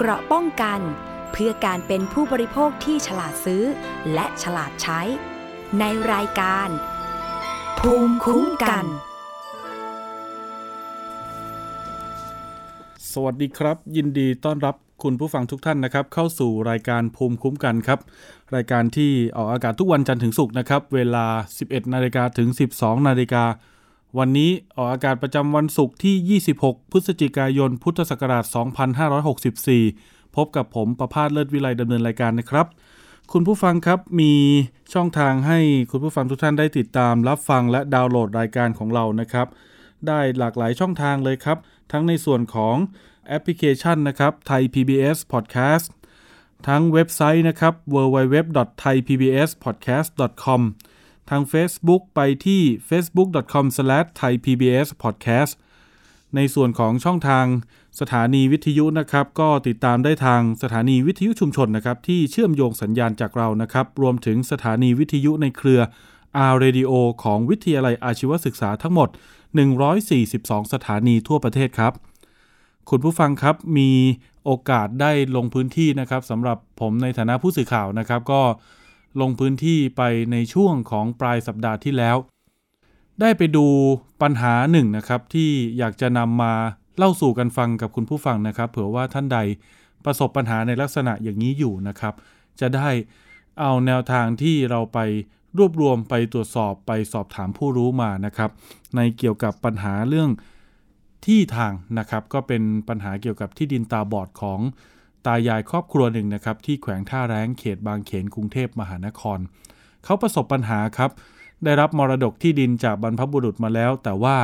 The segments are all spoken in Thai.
เกราะป้องกัน เพื่อการเป็นผู้บริโภคที่ฉลาดซื้อ และฉลาดใช้ ในรายการ ภูมิคุ้มกัน สวัสดีครับ ยินดีต้อนรับคุณผู้ฟังทุกท่านนะครับ เข้าสู่รายการภูมิคุ้มกันครับ รายการที่ออกอากาศทุกวันจันทร์ถึงศุกร์นะครับ เวลา 11 นาฬิกาถึง 12 นาฬิกา วันนี้ออกอากาศประจำวันศุกร์ที่ 26 พฤศจิกายน พุทธศักราช 2564 พบกับผมประพาสเลิศวิไลดำเนินรายการนะครับ คุณผู้ฟังครับมีช่องทางให้คุณผู้ฟังทุกท่านได้ติดตามรับฟังและดาวน์โหลดรายการของเรานะครับ ได้หลากหลายช่องทางเลยครับ ทั้งในส่วนของแอปพลิเคชันนะครับไทย PBS Podcast ทั้งเว็บไซต์นะครับ www.thaipbspodcast.com ทาง Facebook ไปที่ facebook.com/thaipbspodcast ในส่วนของช่องทางสถานีวิทยุนะครับ ก็ติดตามได้ทางสถานีวิทยุชุมชนนะครับ ที่เชื่อมโยงสัญญาณจากเรานะครับ รวมถึงสถานีวิทยุในเครือ R Radio ของวิทยาลัยอาชีวศึกษาทั้งหมด 142 สถานีทั่วประเทศครับ คุณผู้ฟังครับมีโอกาสได้ลงพื้นที่นะครับสำหรับผมในฐานะผู้สื่อข่าวนะครับ ก็ ลงพื้นที่ไปในช่วงของปลายสัปดาห์ที่แล้ว ได้ไปดูปัญหาหนึ่งนะครับ ที่อยากจะนำมาเล่าสู่กันฟังกับคุณผู้ฟังนะครับ เผื่อว่าท่านใดประสบปัญหาในลักษณะอย่างนี้อยู่นะครับ จะได้เอาแนวทางที่เราไปรวบรวมไปตรวจสอบไปสอบถามผู้รู้มานะครับ ในเกี่ยวกับปัญหาเรื่องที่ทางนะครับ ก็เป็นปัญหาเกี่ยวกับที่ดินตาบอดของ ตายายครอบครัวหนึ่งนะครับที่แขวงท่าแรงเขตบางเขนกรุงเทพมหานคร เขาประสบปัญหาครับ ได้รับมรดกที่ดินจากบรรพบุรุษมาแล้ว แต่ว่า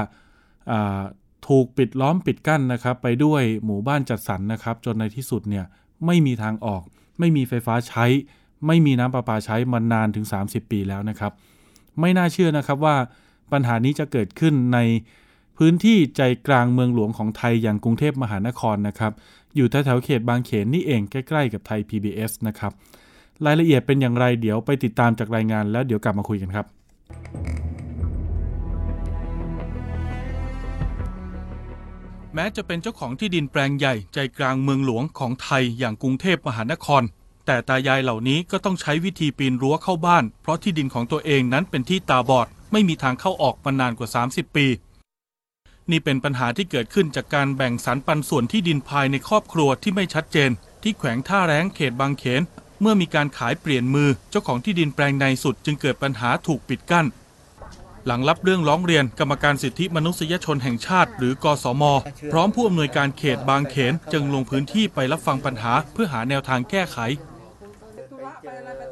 ถูกปิดล้อมปิดกั้นนะครับ ไปด้วยหมู่บ้านจัดสรรนะครับ จนในที่สุดเนี่ยไม่มีทางออก ไม่มีไฟฟ้าใช้ ไม่มีน้ำประปาใช้มานานถึง 30 ปีแล้วนะครับ ไม่น่าเชื่อนะครับว่าปัญหานี้จะเกิดขึ้นในพื้นที่ใจกลางเมืองหลวงของไทยอย่างกรุงเทพมหานครนะครับ อยู่แถวๆเขตบางเขนนี่เองใกล้ๆกับไทย PBS นะครับ รายละเอียดเป็นอย่างไรเดี๋ยวไปติดตามจากรายงานแล้วเดี๋ยวกลับมาคุยกันครับแม้จะเป็นเจ้าของที่ดินแปลงใหญ่ใจกลางเมืองหลวงของไทยอย่างกรุงเทพมหานคร แต่ตายายเหล่านี้ก็ต้องใช้วิธีปีนรั้วเข้าบ้าน เพราะที่ดินของตัวเองนั้นเป็นที่ตาบอด ไม่มีทางเข้าออกมานานกว่า 30 ปี นี่เป็นปัญหาที่เกิดขึ้นจากการแบ่งสรรปันส่วนที่ดินภายในครอบครัวที่ไม่ชัดเจน ที่แขวงท่าแรงเขตบางเขน เมื่อมีการขายเปลี่ยนมือ เจ้าของที่ดินแปลงในสุดจึงเกิดปัญหาถูกปิดกั้น หลังรับเรื่องร้องเรียนกรรมการสิทธิมนุษยชนแห่งชาติ หรือกสม พร้อมผู้อำนวยการเขตบางเขนจึงลงพื้นที่ไปรับฟังปัญหาเพื่อหาแนวทางแก้ไข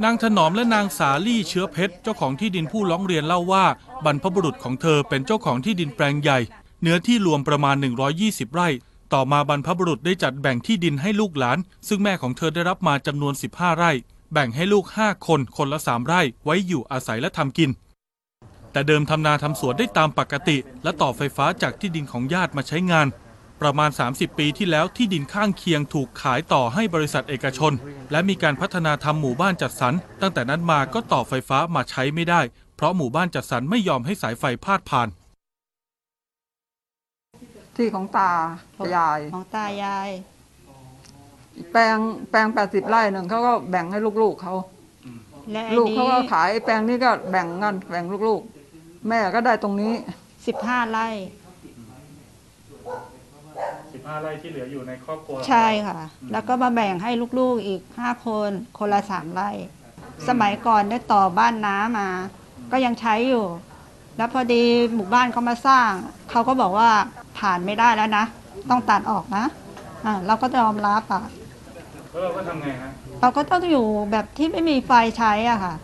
นางถนอมและนางสาลี่เชื้อเพชร เจ้าของที่ดินผู้ร้องเรียนเล่าว่า บรรพบุรุษของเธอเป็นเจ้าของที่ดินแปลงใหญ่ เนื้อที่รวมประมาณ 120 ไร่ ต่อมาบรรพบุรุษได้จัดแบ่งที่ดินให้ลูกหลาน ซึ่งแม่ของเธอได้รับมาจำนวน 15 ไร่ แบ่งให้ลูก 5 คน คนละ 3 ไร่ ไว้อยู่อาศัยและทำกิน แต่เดิมทำนาทำสวนได้ตามปกติ และต่อไฟฟ้าจากที่ดินของญาติมาใช้งาน ประมาณ 30 ปีที่แล้วที่ดินข้างเคียงถูกขายต่อให้บริษัทเอกชน และมีการพัฒนาทำหมู่บ้านจัดสรร ตั้งแต่นั้นมาก็ต่อไฟฟ้ามาใช้ไม่ได้ เพราะหมู่บ้านจัดสรรไม่ยอมให้สายไฟพาดผ่าน ที่ของตายาย ของตายาย แปลงแปลงแปดสิบไร่หนึ่งเขาก็แบ่งให้ลูกๆเขาและไอ้ลูกนี้เขาก็ขายแปลงนี้ก็แบ่งกันแบ่งลูกๆ แม่ก็ได้ตรงนี้สิบห้าไร่15ไร่ที่เหลืออยู่ในครอบครัวใช่ค่ะ แล้วก็มาแบ่งให้ลูกๆอีกห้าคนคนละสามไร่ สมัยก่อนได้ต่อบ้านน้ามา ก็ยังใช้อยู่ แล้วพอดีหมู่บ้านเขามาสร้าง เขาก็บอกว่า ผ่านไม่ได้แล้วนะ ต้องตัดออกนะอ่าเราก็ยอมรับอะแล้วเราก็ทำไงฮะเราก็ต้องอยู่แบบที่ไม่มีไฟใช้อะค่ะ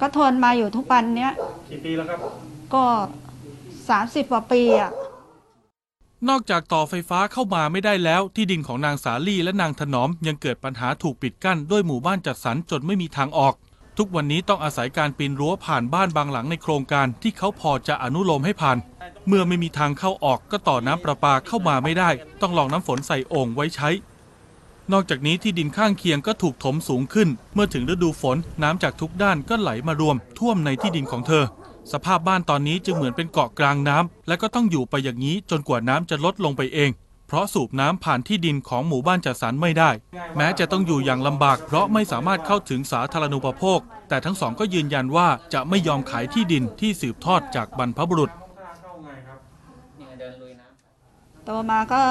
ก็ทนมาอยู่ทุกวันเนี้ย กี่ปีแล้วครับ ก็สามสิบกว่าปีอะ นอกจากต่อไฟฟ้าเข้ามาไม่ได้แล้ว ที่ดินของนางสาลี่และนางถนอมยังเกิดปัญหาถูกปิดกั้นด้วยหมู่บ้านจัดสรรจนไม่มีทางออก ทุกวันนี้ต้องอาศัยการปีนรั้วผ่านบ้านบางหลังในโครงการที่เขาพอจะอนุโลมให้ผ่าน เมื่อไม่มีทางเข้าออกก็ต่อน้ำประปาเข้ามาไม่ได้ ต้องลองน้ำฝนใส่โอ่งไว้ใช้ นอกจากนี้ที่ดินข้างเคียงก็ถูกถมสูงขึ้น เมื่อถึงฤดูฝนน้ำจากทุกด้านก็ไหลมารวม ท่วมในที่ดินของเธอ สภาพบ้านตอนนี้จึงเหมือนเป็นเกาะกลางน้ำและก็ต้องอยู่ไปอย่างนี้จนกว่าน้ำจะลดลงไปเอง เพราะสูบน้ำผ่านที่ดินของหมู่บ้านจัดสรรไม่ได้ แม้จะต้องอยู่อย่างลำบาก เพราะไม่สามารถเข้าถึงสาธารณูปโภค แต่ทั้งสองก็ยืนยันว่าจะไม่ยอมขายที่ดินที่สืบทอดจากบรรพบุรุษ โตมาก็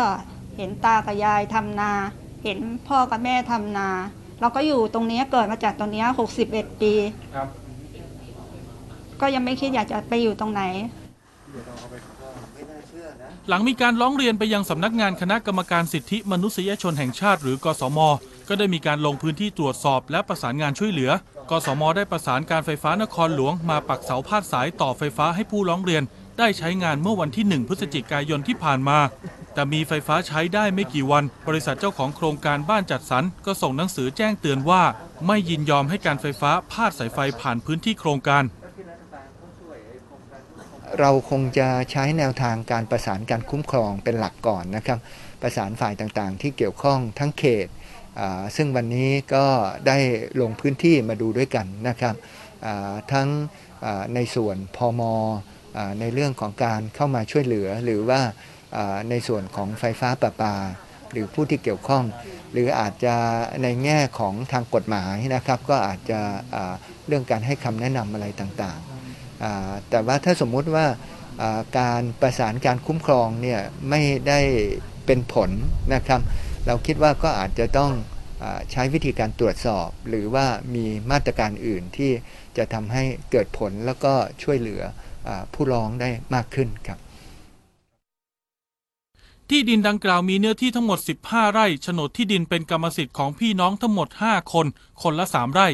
เห็นตากับยายทำนา เห็นพ่อกับแม่ทำนา เราก็อยู่ตรงนี้เกิดมาจากตรงนี้61 ปี ก็ยังไม่คิดอยากจะไปอยู่ตรงไหน หลังมีการร้องเรียนไปยังสำนักงานคณะกรรมการสิทธิมนุษยชนแห่งชาติ หรือกสม ก็ได้มีการลงพื้นที่ตรวจสอบและประสานงานช่วยเหลือ กสม ได้ประสานการไฟฟ้านครหลวง มาปักเสาพาดสายต่อไฟฟ้าให้ผู้ร้องเรียน ได้ใช้งานเมื่อวันที่ 1 พฤศจิกายนที่ผ่านมา แต่มีไฟฟ้าใช้ได้ไม่กี่วัน บริษัทเจ้าของโครงการบ้านจัดสรรก็ส่งหนังสือแจ้งเตือนว่า ไม่ยินยอมให้การไฟฟ้าพาดสายไฟผ่านพื้นที่โครงการ เราคงจะใช้แนวทางการประสานการคุ้มครองเป็นหลักก่อนนะครับ ประสานฝ่ายต่างๆ ที่เกี่ยวข้องทั้งเขต ซึ่งวันนี้ก็ได้ลงพื้นที่มาดูด้วยกันนะครับทั้งในส่วนพอมอในเรื่องของการเข้ามาช่วยเหลือ หรือว่าในส่วนของไฟฟ้าประปา หรือผู้ที่เกี่ยวข้อง หรืออาจจะในแง่ของทางกฎหมายนะครับ ก็อาจจะเรื่องการให้คำแนะนำอะไรต่างๆ แต่ว่าถ้าสมมุติว่าการประสานการคุ้มครองเนี่ยไม่ได้เป็นผลนะครับ เราคิดว่าก็อาจจะต้องอใช้วิธีการตรวจสอบ หรือว่ามีมาตรการอื่นที่จะทำให้เกิดผลแล้วก็ช่วยเหลืออผู้ร้องได้มากขึ้นครับ ที่ดินดังกล่าวมีเนื้อที่ทั้งหมด 15 ไร่โฉนดที่ดินเป็นกรรมสิทธิ์ของพี่น้องทั้งหมด 5 คน คนละ 3 ไร่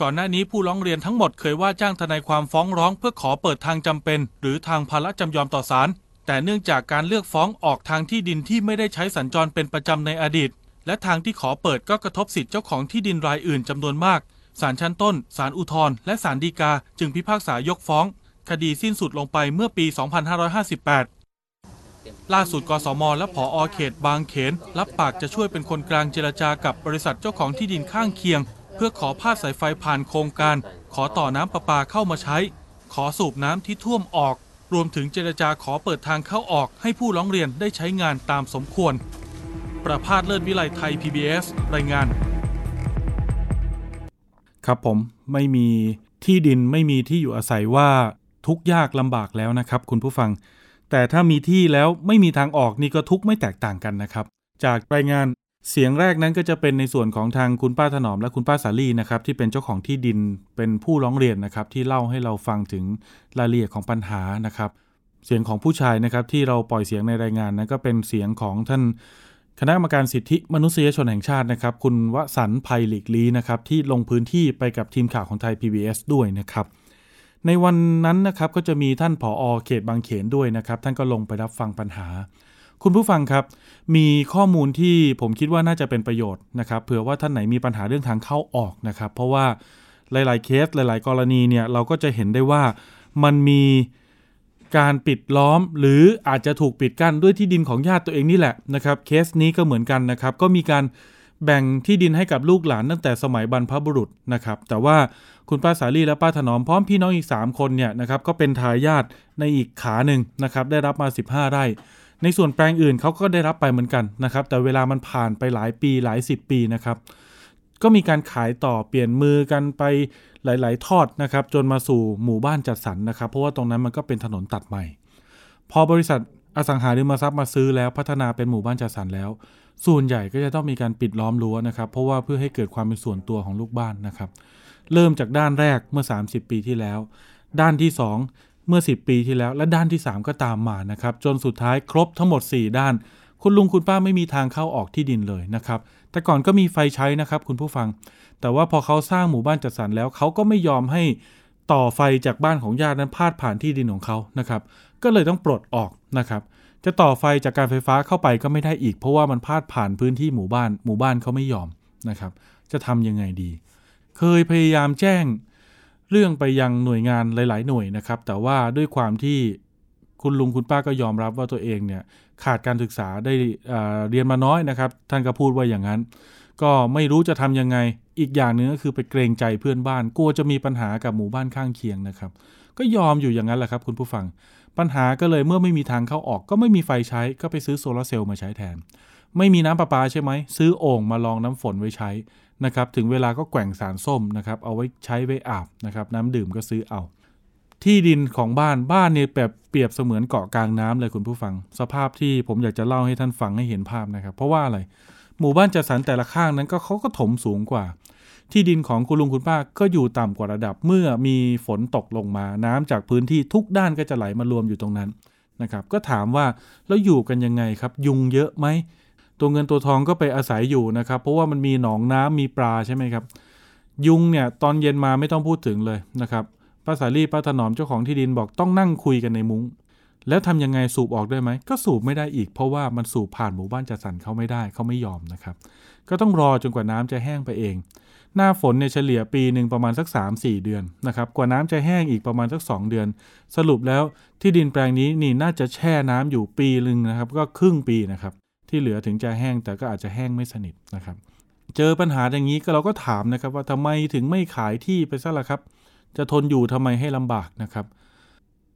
ก่อนหน้านี้ผู้ร้องเรียนทั้งหมดเคยว่าจ้างทนายความฟ้องร้องเพื่อขอเปิดทางจำเป็น หรือทางภาระจำยอมต่อศาลแต่เนื่องจากการเลือกฟ้องออกทางที่ดินที่ไม่ได้ใช้สัญจรเป็นประจำในอดีต และทางที่ขอเปิดก็กระทบสิทธิเจ้าของที่ดินรายอื่นจำนวนมากศาลชั้นต้นศาลอุทธรณ์และศาลฎีกา จึงพิพากษายกฟ้อง คดีสิ้นสุดลงไปเมื่อปี 2558 ล่าสุดกสมและผออเขตบางเขน รับปากจะช่วยเป็นคนกลางเจรจากับบริษัทเจ้าของที่ดินข้างเคียง เพื่อขอพาดสายไฟผ่านโครงการ ขอต่อน้ำประปาเข้ามาใช้ ขอสูบน้ำที่ท่วมออก รวมถึงเจรจาขอเปิดทางเข้าออกให้ผู้ร้องเรียนได้ใช้งานตามสมควร ประพาสเลิศวิไลไทย PBS รายงาน ครับผมไม่มีที่ดินไม่มีที่อยู่อาศัยว่าทุกยากลำบากแล้วนะครับ คุณผู้ฟัง แต่ถ้ามีที่แล้วไม่มีทางออกนี่ก็ทุกไม่แตกต่างกันนะครับ จากรายงาน เสียงแรกนั้นก็จะเป็นในส่วนของทางคุณป้าถนอมและคุณป้าสาลีนะครับที่เป็นเจ้าของที่ดินเป็นผู้ร้องเรียนนะครับที่เล่าให้เราฟังถึงรายละเอียดของปัญหานะครับ เสียงของผู้ชายนะครับที่เราปล่อยเสียงในรายงานนั้นก็เป็นเสียงของท่านคณะกรรมการสิทธิมนุษยชนแห่งชาตินะครับ คุณวสันต์ภัยหลีกลีนะครับที่ลงพื้นที่ไปกับทีมข่าวของไทย PBS ด้วยนะครับ ในวันนั้นนะครับก็จะมีท่านผออเขตบางเขนด้วยนะครับ ท่านก็ลงไปรับฟังปัญหา คุณผู้ฟังครับ มีข้อมูลที่ผมคิดว่าน่าจะเป็นประโยชน์นะครับเผื่อว่าท่านไหนมีปัญหาเรื่องทางเข้าออกนะครับ เพราะว่าหลาย ๆ เคสหลาย ๆ กรณีเนี่ยเราก็จะเห็นได้ว่ามันมีการปิดล้อม หรืออาจจะถูกปิดกั้นด้วยที่ดินของญาติตัวเองนี่แหละนะครับเคสนี้ก็เหมือนกันนะครับ ก็มีการแบ่งที่ดินให้กับลูกหลานตั้งแต่สมัยบรรพบุรุษนะครับ แต่ว่าคุณป้าสาลีและป้าถนอมพร้อมพี่น้องอีก 3 คนเนี่ยนะครับก็เป็นทายาทในอีกขาหนึ่งนะครับได้รับมา 15 ไร่ ในส่วนแปลงอื่นเขาก็ได้รับไปเหมือนกันนะครับ แต่เวลามันผ่านไปหลายปีหลาย 10 ปีนะครับ ก็มีการขายต่อเปลี่ยนมือกันไปหลาย ๆ ทอดนะครับ จนมาสู่หมู่บ้านจัดสรรนะครับ เพราะว่าตรงนั้นมันก็เป็นถนนตัดใหม่ พอบริษัทอสังหาริมทรัพย์มาซื้อแล้วพัฒนาเป็นหมู่บ้านจัดสรรแล้ว ส่วนใหญ่ก็จะต้องมีการปิดล้อมรั้วนะครับ เพราะว่าเพื่อให้เกิดความเป็นส่วนตัวของลูกบ้านนะครับ เริ่มจากด้านแรกเมื่อ 30 ปีที่แล้ว ด้านที่ 2 เมื่อ 10 ปีที่แล้ว และด้านที่ 3 ก็ตามมานะครับ จนสุดท้ายครบทั้งหมด 4 ด้าน คุณลุงคุณป้าไม่มีทางเข้าออกที่ดินเลยนะครับ แต่ก่อนก็มีไฟใช้นะครับ คุณผู้ฟัง แต่ว่าพอเขาสร้างหมู่บ้านจัดสรรแล้วเขาก็ไม่ยอมให้ต่อไฟจากบ้านของญาตินั้นพาดผ่านที่ดินของเขานะครับ ก็เลยต้องปลดออกนะครับ จะต่อไฟจากการไฟฟ้าเข้าไปก็ไม่ได้อีก เพราะว่ามันพาดผ่านพื้นที่หมู่บ้าน หมู่บ้านเขาไม่ยอมนะครับ จะทำยังไงดี เคยพยายามแจ้ง เรื่องไปยังหน่วยงานหลาย ๆ หน่วยนะครับ แต่ว่าด้วยความที่คุณลุงคุณป้าก็ยอมรับว่าตัวเองเนี่ยขาดการศึกษาได้เรียนมาน้อยนะครับ ท่านก็พูดว่าอย่างนั้น ก็ไม่รู้จะทำยังไง อีกอย่างหนึ่งก็คือไปเกรงใจเพื่อนบ้าน กลัวจะมีปัญหากับหมู่บ้านข้างเคียงนะครับ ก็ยอมอยู่อย่างนั้นแหละครับ คุณผู้ฟัง ปัญหาก็เลยเมื่อไม่มีทางเข้าออก ก็ไม่มีไฟใช้ ก็ไปซื้อโซลาร์เซลล์มาใช้แทน ไม่มีน้ำประปาใช่ไหม ซื้อโอ่งมาลองน้ำฝนไว้ใช้ นะครับถึงเวลาก็แกว่งสารส้มนะครับเอาไว้ใช้ไว้อาบนะครับน้ำดื่มก็ซื้อเอา ที่ดินของบ้านบ้านเนี่ยแบบเปรียบเสมือนเกาะกลางน้ำเลยคุณผู้ฟัง สภาพที่ผมอยากจะเล่าให้ท่านฟังให้เห็นภาพนะครับ เพราะว่าอะไรหมู่บ้านจัดสรรแต่ละข้างนั้นก็เขาก็ถมสูงกว่า ที่ดินของคุณลุงคุณป้าก็อยู่ต่ำกว่าระดับเมื่อมีฝนตกลงมา น้ำจากพื้นที่ทุกด้านก็จะไหลมารวมอยู่ตรงนั้นนะครับ ก็ถามว่าแล้วอยู่กันยังไงครับ ยุงเยอะไหม ตัวเงินตัวทองก็ไปอาศัยอยู่นะครับ เพราะว่ามันมีหนองน้ำมีปลาใช่ไหมครับ ยุงเนี่ยตอนเย็นมาไม่ต้องพูดถึงเลยนะครับป้าสาลีป้าถนอมเจ้าของที่ดินบอกต้องนั่งคุยกันในมุง้งแล้วทำยังไงสูบออกได้ไหม ก็สูบไม่ได้อีก เพราะว่ามันสูบผ่านหมู่บ้านจัดสรรเขาไม่ได้เขาไม่ยอมนะครับ ก็ต้องรอจนกว่าน้ำจะแห้งไปเอง หน้าฝนเนี่ยเฉลี่ยปีหนึ่งประมาณสัก 3-4 เดือนนะครับกว่าน้ำจะแห้งอีกประมาณสัก 2 เดือน สรุปแล้วที่ดินแปลงนี้นี่น่าจะแช่น้ำอยู่ปีหนึ่งนะครับ ก็ครึ่งปีนะครับ ที่เหลือถึงจะแห้งแต่ก็อาจจะแห้งไม่สนิทนะครับ เจอปัญหาอย่างนี้ก็เราก็ถามนะครับ ว่าทำไมถึงไม่ขายที่ไปซะล่ะครับ จะทนอยู่ทำไมให้ลำบากนะครับ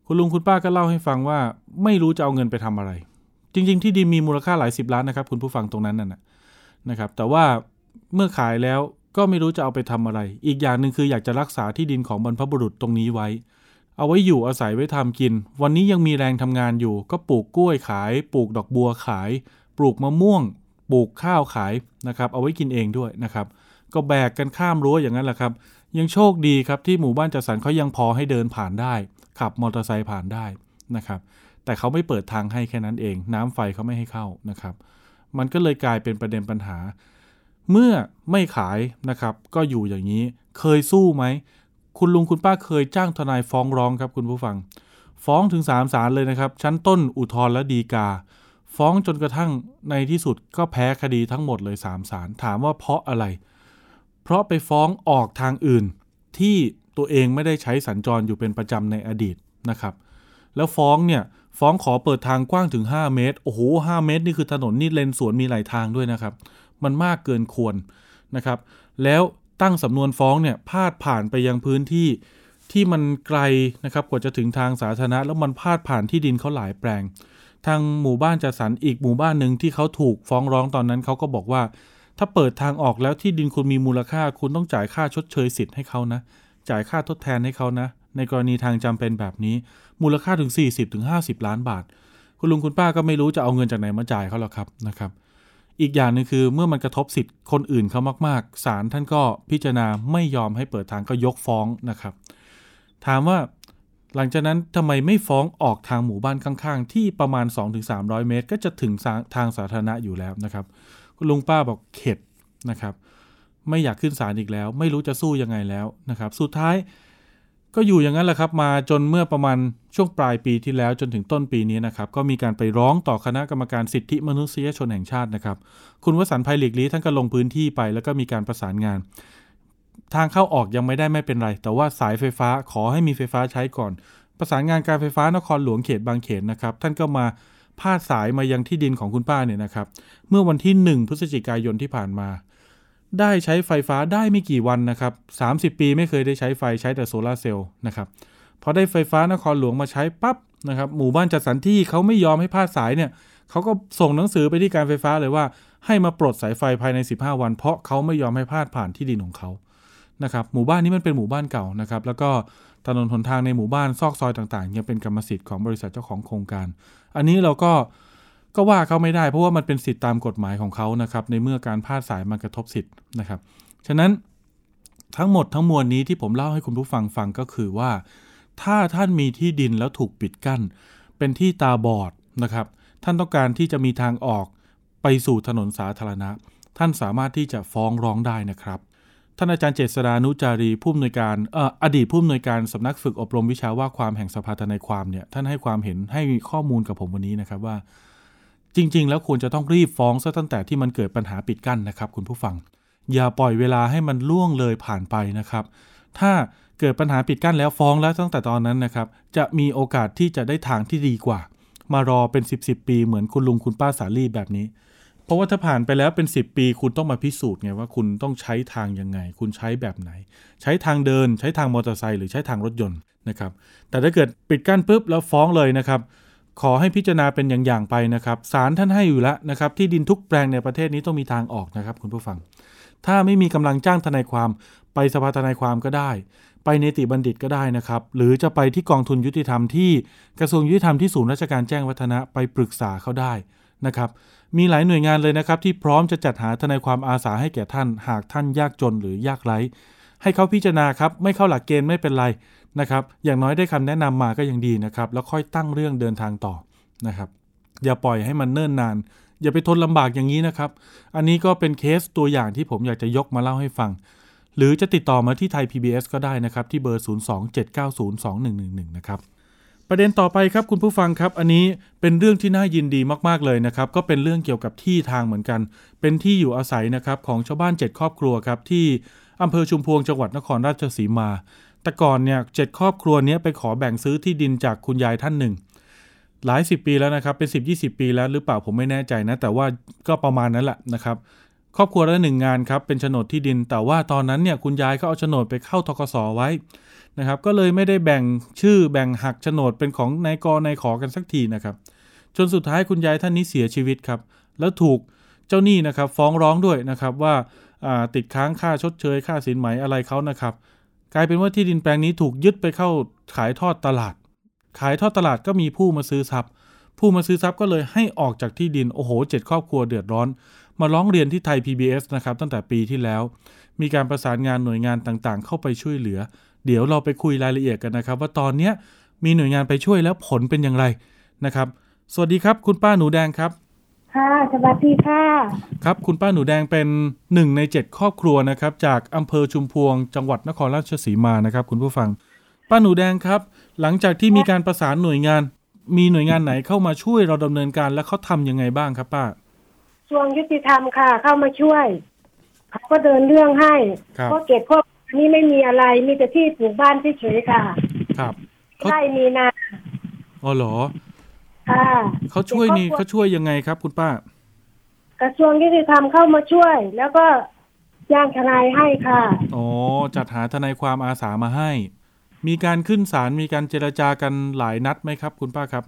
คุณลุงคุณป้าก็เล่าให้ฟังว่าไม่รู้จะเอาเงินไปทำอะไร จริง ๆ ที่ดินมีมูลค่าหลายสิบล้านนะครับ คุณผู้ฟังตรงนั้นน่ะนะครับ แต่ว่าเมื่อขายแล้วก็ไม่รู้จะเอาไปทำอะไร อีกอย่างหนึ่งคืออยากจะรักษาที่ดินของบรรพบุรุษตรงนี้ไว้ เอาไว้อยู่อาศัยไว้ทำกิน วันนี้ยังมีแรงทำงานอยู่ ก็ปลูกกล้วยขาย ปลูกดอกบัวขาย ปลูกมะม่วง ปลูกข้าวขายนะครับ เอาไว้กินเองด้วยนะครับ ก็แบกกันข้ามรั้วอย่างนั้นแหละครับ ยังโชคดีครับที่หมู่บ้านจัดสรรเขายังพอให้เดินผ่านได้ ขับมอเตอร์ไซค์ผ่านได้นะครับ แต่เขาไม่เปิดทางให้แค่นั้นเอง น้ำไฟเขาไม่ให้เข้านะครับ มันก็เลยกลายเป็นประเด็นปัญหา เมื่อไม่ขายนะครับ ก็อยู่อย่างนี้ เคยสู้ไหม คุณลุงคุณป้าเคยจ้างทนายฟ้องร้องครับคุณผู้ฟัง ฟ้องถึงศาลศาลเลยนะครับ ชั้นต้นอุทธรณ์และดีกา ฟ้องจนกระทั่งในที่สุดก็แพ้คดีทั้งหมดเลยสามศาลถามว่าเพราะอะไร เพราะไปฟ้องออกทางอื่น ที่ตัวเองไม่ได้ใช้สัญจรอยู่เป็นประจำในอดีตนะครับ แล้วฟ้องเนี่ยฟ้องขอเปิดทางกว้างถึง 5 เมตรโอ้โห5เมตร นี่คือถนนนี่เลนสวนมีหลายทางด้วยนะครับ มันมากเกินควรนะครับ แล้วตั้งสำนวนฟ้องเนี่ยพาดผ่านไปยังพื้นที่ที่มันไกลนะครับกว่าจะถึงทางสาธารณะแล้วมันพาดผ่านที่ดินเขาหลายแปลง ทางหมู่บ้านจัดสรรอีกหมู่บ้านหนึ่งที่เขาถูกฟ้องร้องตอนนั้นเขาก็บอกว่า ถ้าเปิดทางออกแล้วที่ดินคุณมีมูลค่า คุณต้องจ่ายค่าชดเชยสิทธิ์ให้เขานะ จ่ายค่าทดแทนให้เขานะ ในกรณีทางจำเป็นแบบนี้ มูลค่าถึง 40-50 ล้านบาท คุณลุงคุณป้าก็ไม่รู้จะเอาเงินจากไหนมาจ่ายเขาหรอกครับนะครับอีกอย่างหนึงคือเมื่อมันกระทบสิทธิ์คนอื่นเขามากๆศาลท่านก็พิจารณาไม่ยอมให้เปิดทางก็ยกฟ้องนะครับ ถามว่า หลังจากนั้นทำไมไม่ฟ้องออกทางหมู่บ้านข้างๆ ที่ประมาณ 2-300 เมตร ก็จะถึงทางสาธารณะอยู่แล้วนะครับ คุณลุงป้าบอกเข็ดนะครับ ไม่อยากขึ้นศาลอีกแล้ว ไม่รู้จะสู้ยังไงแล้วนะครับ สุดท้ายก็อยู่อย่างนั้นแหละครับมาจนเมื่อประมาณช่วงปลายปีที่แล้วจนถึงต้นปีนี้นะครับ ก็มีการไปร้องต่อคณะกรรมการสิทธิมนุษยชนแห่งชาตินะครับ คุณวสันต์ภัยหลีกลีท่านก็ลงพื้นที่ไป แล้วก็มีการประสานงาน ทางเข้าออกยังไม่ได้ไม่เป็นไร แต่ว่าสายไฟฟ้าขอให้มีไฟฟ้าใช้ก่อน ประสานงานการไฟฟ้านครหลวงเขตบางเขนนะครับ ท่านก็มาพาดสายมายังที่ดินของคุณป้าเนี่ยนะครับ เมื่อวันที่ 1 พฤศจิกายนที่ผ่านมา ได้ใช้ไฟฟ้าได้ไม่กี่วันนะครับ 30 ปีไม่เคยได้ใช้ไฟใช้แต่โซลาร์เซลล์นะครับพอได้ไฟฟ้านครหลวงมาใช้ปั๊บนะครับ หมู่บ้านจัดสรรที่เขาไม่ยอมให้พาดสายเนี่ยเขาก็ส่งหนังสือไปที่การไฟฟ้าเลยว่า ให้มาปลดสายไฟภายใน 15 วัน เพราะเขาไม่ยอมให้พาดผ่านที่ดินของเขา นะครับหมู่บ้านนี้มันเป็นหมู่บ้านเก่านะครับแล้วก็ถนนหนทางในหมู่บ้านซอกซอยต่างๆ ยังเป็นกรรมสิทธิ์ของบริษัทเจ้าของโครงการ อันนี้เราก็ก็ว่าเขาไม่ได้ เพราะว่ามันเป็นสิทธิตามกฎหมายของเขานะครับในเมื่อการพาดสายมันกระทบสิทธิ์นะครับ ฉะนั้นทั้งหมดทั้งมวลนี้ที่ผมเล่าให้คุณผู้ฟังฟังก็คือว่า ถ้าท่านมีที่ดินแล้วถูกปิดกั้น เป็นที่ตาบอดนะครับ ท่านต้องการที่จะมีทางออกไปสู่ถนนสาธารณะ ท่านสามารถที่จะฟ้องร้องได้นะครับ ท่านอาจารย์เจษฎานุจารีผู้อำนวยการอออดีตผู้อำนวยการสำนักฝึกอบรมวิชาว่าความแห่งสภาทนายความเนี่ยท่านให้ความเห็นให้ข้อมูลกับผมวันนี้นะครับว่า จริง ๆ แล้วควรจะต้องรีบฟ้องซะตั้งแต่ที่มันเกิดปัญหาปิดกั้นนะครับ คุณผู้ฟัง อย่าปล่อยเวลาให้มันล่วงเลยผ่านไปนะครับ ถ้าเกิดปัญหาปิดกั้นแล้วฟ้องแล้วตั้งแต่ตอนนั้นนะครับ จะมีโอกาสที่จะได้ทางที่ดีกว่า มารอเป็น 10บสปีเหมือนคุณลุงคุณป้าสาลีแบบนี้ ราะว่าถ้าผ่านไปแล้วเป็น 10 ปี คุณต้องมาพิสูจน์ไงว่าคุณต้องใช้ทางยังไง คุณใช้แบบไหน ใช้ทางเดิน ใช้ทางมอเตอร์ไซค์หรือใช้ทางรถยนต์นะครับ แต่ถ้าเกิดปิดกั้นปุ๊บแล้วฟ้องเลยนะครับขอให้พิจารณาเป็นอย่างๆไปนะครับศาลท่านให้อยู่แล้วนะครับที่ดินทุกแปลงในประเทศนี้ต้องมีทางออกนะครับ คุณผู้ฟัง ถ้าไม่มีกำลังจ้างทนายความ ไปสภาทนายความก็ได้ ไปเนติบัณฑิตก็ได้นะครับ หรือจะไปที่กองทุนยุติธรรมที่กระทรวงยุติธรรมที่ศูนย์ราชการแจ้งวัฒนะไปปรึกษาเขาได้นะครับ มีหลายหน่วยงานเลยนะครับ ที่พร้อมจะจัดหาทนายความอาสาให้แก่ท่าน หากท่านยากจนหรือยากไร้ ให้เขาพิจารณาครับ ไม่เข้าหลักเกณฑ์ไม่เป็นไรนะครับ อย่างน้อยได้คำแนะนำมาก็ยังดีนะครับ แล้วค่อยตั้งเรื่องเดินทางต่อนะครับ อย่าปล่อยให้มันเนิ่นนาน อย่าไปทนลำบากอย่างนี้นะครับ อันนี้ก็เป็นเคสตัวอย่างที่ผมอยากจะยกมาเล่าให้ฟัง หรือจะติดต่อมาที่ไทย PBS ก็ได้นะครับที่เบอร์ 027902111 นะครับ ประเด็นต่อไปครับคุณผู้ฟังครับ อันนี้เป็นเรื่องที่น่ายินดีมากๆเลยนะครับ ก็เป็นเรื่องเกี่ยวกับที่ทางเหมือนกัน เป็นที่อยู่อาศัยนะครับของชาวบ้าน 7 ครอบครัวครับที่อำเภอชุมพวงจังหวัดนครราชสีมา แต่ก่อนเนี่ยเจ็ดครอบครัวนี้ไปขอแบ่งซื้อที่ดินจากคุณยายท่านหนึ่ง หลายสิบปีแล้วนะครับเป็น 10 20 ปีแล้วหรือเปล่าผมไม่แน่ใจนะ แต่ว่าก็ประมาณนั้นแหละนะครับครอบครัวละหนึ่งงานครับเป็นโฉนดที่ดิน แต่ว่าตอนนั้นเนี่ยคุณยายก็เอาโฉนดไปเข้าทกสไว้ นะครับ ก็เลยไม่ได้แบ่งชื่อแบ่งหักโฉนดเป็นของนายกนายขอกันสักทีนะครับ จนสุดท้ายคุณยายท่านนี้เสียชีวิตครับ แล้วถูกเจ้าหนี้นะครับ ฟ้องร้องด้วยนะครับว่าติดค้างค่าชดเชย ค่าสินไหมอะไรเขานะครับ กลายเป็นว่าที่ดินแปลงนี้ถูกยึดไปเข้าขายทอดตลาด ขายทอดตลาดก็มีผู้มาซื้อทรัพย์ผู้มาซื้อทรัพย์ก็เลยให้ออกจากที่ดินโอ้โหเจ็ดครอบครัวเดือดร้อน มาร้องเรียนที่ไทย PBS นะครับตั้งแต่ปีที่แล้ว มีการประสานงานหน่วยงานต่างๆ เข้าไปช่วยเหลือ เดี๋ยวเราไปคุยรายละเอียดกันนะครับ ว่าตอนนี้มีหน่วยงานไปช่วยแล้วผลเป็นอย่างไรนะครับ สวัสดีครับ คุณป้าหนูแดงครับ ค่ะสวัสดีค่ะ ครับคุณป้าหนูแดงเป็นหนึ่งในเจ็ดครอบครัวนะครับ จากอำเภอชุมพวง จังหวัดนครราชสีมานะครับ คุณผู้ฟัง ป้าหนูแดงครับ หลังจากที่มีการประสานหน่วยงาน มีหน่วยงานไหนเข้ามาช่วยเราดำเนินการและเขาทำยังไงบ้างครับป้าส่วนยุติธรรมค่ะ เข้ามาช่วยเขาก็เดินเรื่องให้ครับเพราะเก็บพวก นี้ไม่มีอะไรมีแต่ที่ปลูกบ้านเฉยๆค่ะ ครับเขาไร่มีนาอ๋อเหรอค่ะเขาช่วยนี่แต่ครอบครัวเขาช่วยยังไงครับ คุณป้า กระทรวงยุติธรรมเข้ามาช่วย แล้วก็จ้างทนายให้ค่ะอ๋อจัดหาทนายความอาสามาให้ มีการขึ้นศาลมีการเจรจากันหลายนัดไหมครับ คุณป้าครับ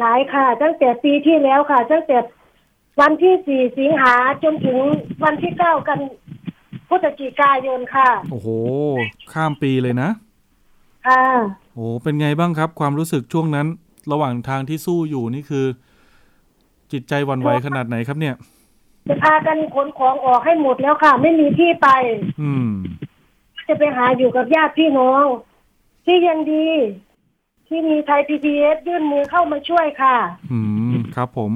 หลายค่ะ ตั้งแต่ปีที่แล้วค่ะ ตั้งแต่วันที่สี่สิงหาจนถึงวันที่เก้ากัน พฤศจิกายนค่ะ โอ้โห ข้ามปีเลยนะ ค่ะโอ้เป็นไงบ้างครับ ความรู้สึกช่วงนั้น ระหว่างทางที่สู้อยู่นี่คือ จิตใจหวั่นไหวขนาดไหนครับเนี่ย จะพากันขนของออกให้หมดแล้วค่ะ ไม่มีที่ไป อืม จะไปหาอยู่กับญาติพี่น้อง ที่ยังดี ที่มีไทยพีพีเอสยื่นมือเข้ามาช่วยค่ะ อืม ครับผม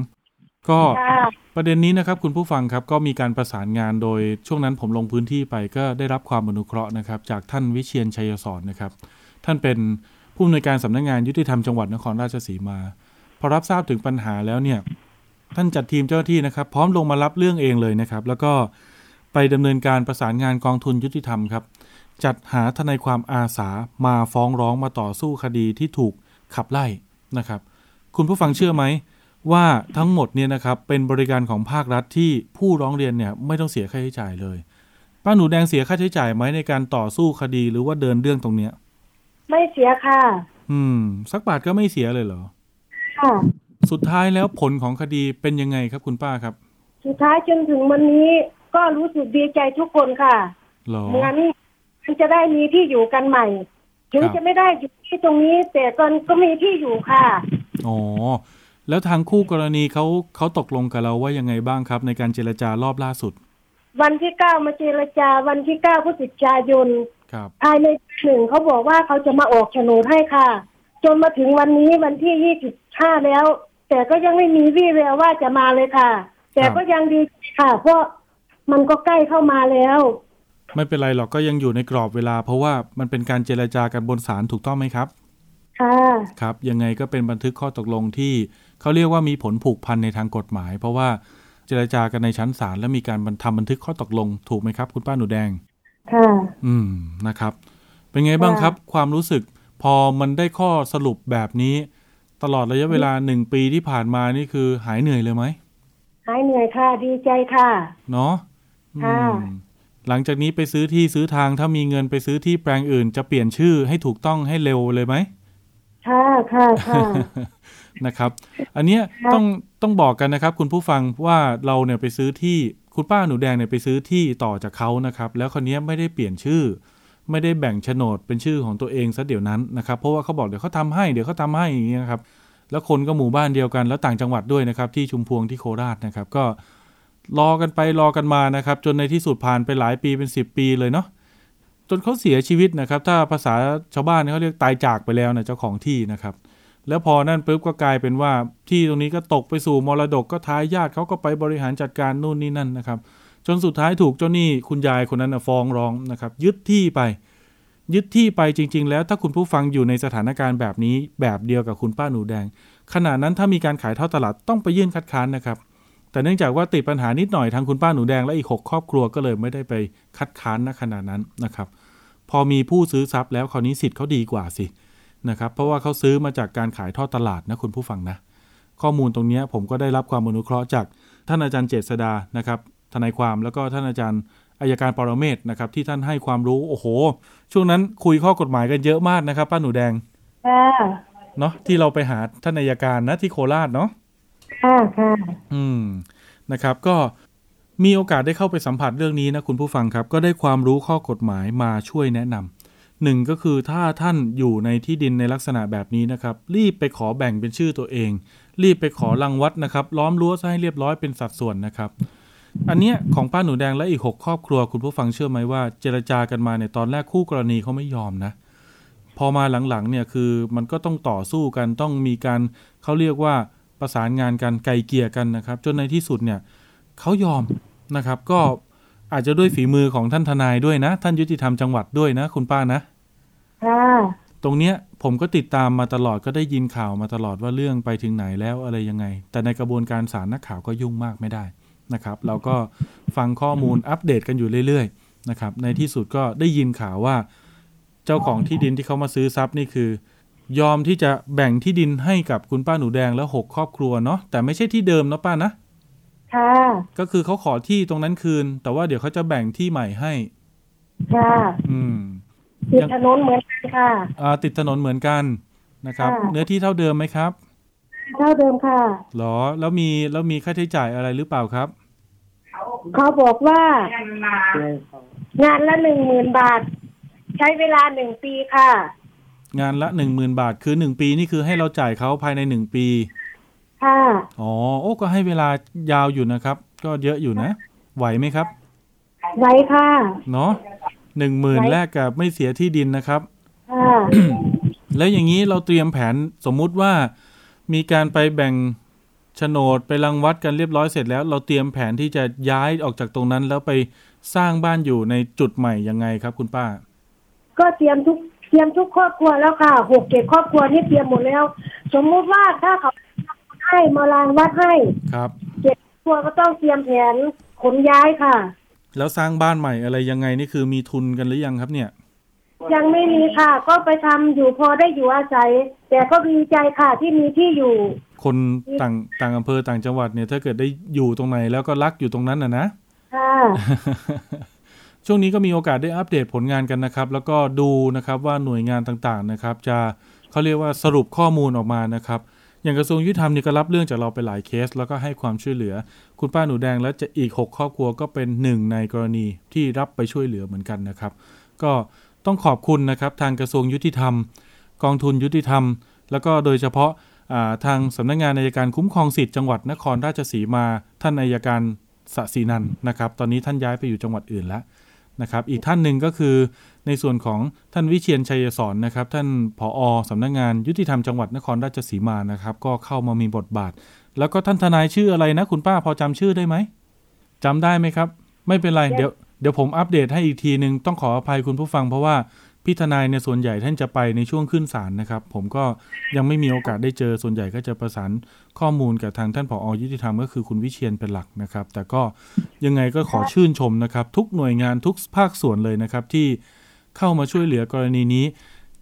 ก็ค่ะ ประเด็นนี้นะครับคุณผู้ฟังครับก็มีการประสานงานโดยช่วงนั้นผมลงพื้นที่ไปก็ได้รับความอนุเคราะห์นะครับ จากท่านวิเชียนชัยสอนนะครับ ท่านเป็นผู้อำนวยการสำนักงานยุติธรรมจังหวัดนครราชสีมา พอรับทราบถึงปัญหาแล้วเนี่ยท่านจัดทีมเจ้าหน้าที่นะครับ พร้อมลงมารับเรื่องเองเลยนะครับ แล้วก็ไปดำเนินการประสานงานกองทุนยุติธรรมครับ จัดหาทนายความอาสามาฟ้องร้องมาต่อสู้คดีที่ถูกขับไล่นะครับ คุณผู้ฟังเชื่อไหม ว่าทั้งหมดเนี่ยนะครับเป็นบริการของภาครัฐที่ผู้ร้องเรียนเนี่ยไม่ต้องเสียค่าใช้จ่ายเลยป้าหนูแดงเสียค่าใช้จ่ายไหมในการต่อสู้คดีหรือว่าเดินเรื่องตรงเนี้ย ไม่เสียค่ะ อืม สักบาทก็ไม่เสียเลยเหรอค่ะสุดท้ายแล้วผลของคดีเป็นยังไงครับคุณป้าครับ สุดท้ายจนถึงวันนี้ก็รู้สึกดีใจทุกคนค่ะหรอเหมือนมันจะได้มีที่อยู่กันใหม่ ถึงครับจะไม่ได้อยู่ที่ตรงนี้ แต่ก็ก็มีที่อยู่ค่ะ อ๋อ แล้วทางคู่กรณีเขาเขาตกลงกับเราว่ายังไงบ้างครับ ในการเจรจารอบล่าสุด วันที่เก้ามาเจรจาวันที่เก้าพฤศจิกายนครับภายในหนึ่งเขาบอกว่าเขาจะมาออกโฉนดให้ค่ะ จนมาถึงวันนี้วันที่ยี่สิบห้าแล้ว แต่ก็ยังไม่มีวี่แววว่าจะมาเลยค่ะ แต่ก็ยังดีค่ะ เพราะมันก็ใกล้เข้ามาแล้ว ไม่เป็นไรหรอกก็ยังอยู่ในกรอบเวลา เพราะว่ามันเป็นการเจรจากันบนศาลถูกต้องไหมครับ ค่ะ ครับ ยังไงก็เป็นบันทึกข้อตกลงที่ เขาเรียกว่ามีผลผูกพันในทางกฎหมาย เพราะว่าเจรจากันในชั้นศาลแล้วมีการบันทำบันทึกข้อตกลงถูกไหมครับ คุณป้าหนูแดง ค่ะ อืมนะครับ เป็นไงบ้างครับ ความรู้สึกพอมันได้ข้อสรุปแบบนี้ ตลอดระยะเวลาหนึ่งปีที่ผ่านมานี่คือหายเหนื่อยเลยไหมหายเหนื่อยค่ะดีใจค่ะ เนาะอืค่ะมหลังจากนี้ไปซื้อที่ซื้อทางถ้ามีเงินไปซื้อที่แปลงอื่น จะเปลี่ยนชื่อให้ถูกต้องให้เร็วเลยไหมค่ะค่ะค่ะ นะครับ อันเนี้ยต้องต้องบอกกันนะครับ คุณผู้ฟังว่าเราเนี่ยไปซื้อที่คุณป้าหนูแดงเนี่ยไปซื้อที่ต่อจากเขานะครับ แล้วคนนี้ยไม่ได้เปลี่ยนชื่อ ไม่ได้แบ่งโฉนดเป็นชื่อของตัวเองซะเดี๋ยวนั้นนะครับเพราะว่าเขาบอกเดี๋ยวเขาทำให้เดี๋ยวเขาทำให้อย่างเงี้ยนะครับ แล้วคนก็หมู่บ้านเดียวกัน แล้วต่างจังหวัดด้วยนะครับ ที่ชุมพวงที่โคราชนะครับ ก็รอกันไปรอกันมานะครับ จนในที่สุดผ่านไปหลายปีเป็น 10 ปีเลยเนาะจนเขาเสียชีวิตนะครับ ถ้าภาษาชาวบ้านเนี่ยเขาเรียกตายจากไปแล้วนะเจ้าของที่นะครับ แล้วพอนั่นปุ๊บก็กลายเป็นว่าที่ตรงนี้ก็ตกไปสู่มรดกก็ท้ายญาติเขาก็ไปบริหารจัดการนู่นนี่นั่นนะครับ จนสุดท้ายถูกเจ้าหนี้คุณยายคนนั้นฟ้องร้องนะครับ ยึดที่ไป ยึดที่ไปจริง ๆ แล้วถ้าคุณผู้ฟังอยู่ในสถานการณ์แบบนี้แบบเดียวกับคุณป้าหนูแดง ขณะนั้นถ้ามีการขายทอดตลาดต้องไปยื่นคัดค้านนะครับ แต่เนื่องจากว่าติดปัญหานิดหน่อยทางคุณป้าหนูแดงและอีก 6 ครอบครัวก็เลยไม่ได้ไปคัดค้านณขณะนั้นนะครับ พอมีผู้ซื้อทรัพย์แล้วคราวนี้สิทธิ์เขาดีกว่าสิ นะครับเพราะว่าเขาซื้อมาจากการขายทอดตลาดนะคุณผู้ฟังนะข้อมูลตรงเนี้ยผมก็ได้รับความอนุเคราะห์จากท่านอาจารย์เจษดานะครับทนายความแล้วก็ท่านอาจารย์อายการปรเมศนะครับที่ท่านให้ความรู้โอ้โห ช่วงนั้นคุยข้อกฎหมายกันเยอะมากนะครับ ป้าหนูแดงค่ะเนาะที่เราไปหาท่านอายการนะที่โคราชเนาะค่ะค่ะอืมนะครับ ก็มีโอกาสได้เข้าไปสัมผัสเรื่องนี้นะคุณผู้ฟังครับ ก็ได้ความรู้ข้อกฎหมายมาช่วยแนะนำ หนึ่งก็คือถ้าท่านอยู่ในที่ดินในลักษณะแบบนี้นะครับ รีบไปขอแบ่งเป็นชื่อตัวเอง รีบไปขอรังวัดนะครับ ล้อมรั้วซะให้เรียบร้อยเป็นสัดส่วนนะครับ อันเนี้ยของป้าหนูแดงและอีก 6 ครอบครัวคุณผู้ฟังเชื่อไหมว่า เจรจากันมาในยตอนแรกคู่กรณีเขาไม่ยอมนะ พอมาหลังๆเนี่ยคือมันก็ต้องต่อสู้กันต้องมีการเขาเรียกว่าประสานงานกันไกลเกลี่ยกันนะครับ จนในที่สุดเนี่ยเขายอมนะครับ ก็ อาจจะด้วยฝีมือของท่านทนายด้วยนะ ท่านยุติธรรมจังหวัดด้วยนะ คุณป้านะค่ะตรงเนี้ยผมก็ติดตามมาตลอดก็ได้ยินข่าวมาตลอดว่าเรื่องไปถึงไหนแล้วอะไรยังไง แต่ในกระบวนการศาลนักข่าวก็ยุ่งมากไม่ได้นะครับ เราก็ฟังข้อมูลอัปเดตกันอยู่เรื่อยๆนะครับ ในที่สุดก็ได้ยินข่าวว่า เจ้าของที่ดินที่เขามาซื้อทรัพย์นี่คือ ยอมที่จะแบ่งที่ดินให้กับคุณป้าหนูแดงแล้วหกครอบครัวเนาะแต่ไม่ใช่ที่เดิมเนาะป้านะ ค่ะ ก็คือเขาขอที่ตรงนั้นคืน แต่ว่าเดี๋ยวเขาจะแบ่งที่ใหม่ให้ ค่ะ อืม ติดถนนเหมือนกันค่ะ อ่า ติดถนนเหมือนกันนะครับค่ะเนื้อที่เท่าเดิมไหมครับ เท่าเดิมค่ะหรอ แล้วมีแล้วมีค่าใช้จ่ายอะไรหรือเปล่าครับ เขาบอกว่า งานละหนึ่งหมื่นบาท ใช้เวลาหนึ่งปีค่ะ งานละหนึ่งหมื่นบาทคือหนึ่งปีนี่คือให้เราจ่ายเขาภายในหนึ่งปี ค่ะอ๋อโอ้ก็ให้เวลายาวอยู่นะครับ ก็เยอะอยู่นะ ไหวไหมครับไว้ค่ะ เนาะหนึ่งหมื่นไหวแรกกับไม่เสียที่ดินนะครับค่ะแล้วอย่างนี้เราเตรียมแผนสมมุติว่ามีการไปแบ่งโฉนดไปรังวัดกันเรียบร้อยเสร็จแล้ว เราเตรียมแผนที่จะย้ายออกจากตรงนั้น แล้วไปสร้างบ้านอยู่ในจุดใหม่ยังไงครับ คุณป้า ก็เตรียมทุกเตรียมทุกครอบครัวแล้วค่ะหกเจ็ดครอบครัวนี่เตรียมหมดแล้ว สมมุติว่าถ้าเขา ให้มาลางวัดให้ครับเจ็ดครอบครัวก็ต้องเตรียมแผนขนย้ายค่ะ แล้วสร้างบ้านใหม่อะไรยังไงนี่คือมีทุนกันหรือยังครับเนี่ย ยังไม่มีค่ะ ก็ไปทำอยู่พอได้อยู่อาศัย แต่ก็ดีใจค่ะที่มีที่อยู่ คนต่างต่างอำเภอต่างจังหวัดเนี่ย ถ้าเกิดได้อยู่ตรงไหนแล้วก็รักอยู่ตรงนั้นนะนะค่ะช่วงนี้ก็มีโอกาสได้อัปเดตผลงานกันนะครับ แล้วก็ดูนะครับว่าหน่วยงานต่างๆนะครับ จะเขาเรียกว่าสรุปข้อมูลออกมานะครับ อย่างกระทรวงยุติธรรมนี่ก็รับเรื่องจากเราไปหลายเคส แล้วก็ให้ความช่วยเหลือ คุณป้าหนูแดงและจะอีก 6 ครอบครัวก็เป็นหนึ่งในกรณีที่รับไปช่วยเหลือเหมือนกันนะครับ ก็ต้องขอบคุณนะครับทางกระทรวงยุติธรรม กองทุนยุติธรรม แล้วก็โดยเฉพาะาทางสำนักงานอายการคุ้มครองสิทธิ์จังหวัดนครราชสีมา ท่านอายการสศินันนะครับ ตอนนี้ท่านย้ายไปอยู่จังหวัดอื่นแล้ว นะครับ อีกท่านหนึ่งก็คือในส่วนของท่านวิเชียนชัยสอนนะครับ ท่านผอสำนักงานยุติธรรมจังหวัดนครราชสีมานะครับ ก็เข้ามามีบทบาท แล้วก็ท่านทนายชื่ออะไรนะ คุณป้าพอจำชื่อได้ไหมจำได้ไหมครับ ไม่เป็นไรเดี๋ยวเดี๋ยวผมอัปเดตให้อีกทีหนึ่งต้องขออภัยคุณผู้ฟังเพราะว่า พี่ทนายในยส่วนใหญ่ท่านจะไปในช่วงขึ้นศาลนะครับ ผมก็ยังไม่มีโอกาสได้เจอส่วนใหญ่ก็จะประสานข้อมูลกับทางท่านผอยุติธรรมก็คือคุณวิเชียนเป็นหลักนะครับ แต่ก็ยังไงก็ขอชื่นชมนะครับ ทุกหน่วยงานทุกภาคส่วนเลยนะครับ ที่เข้ามาช่วยเหลือกรณีนี้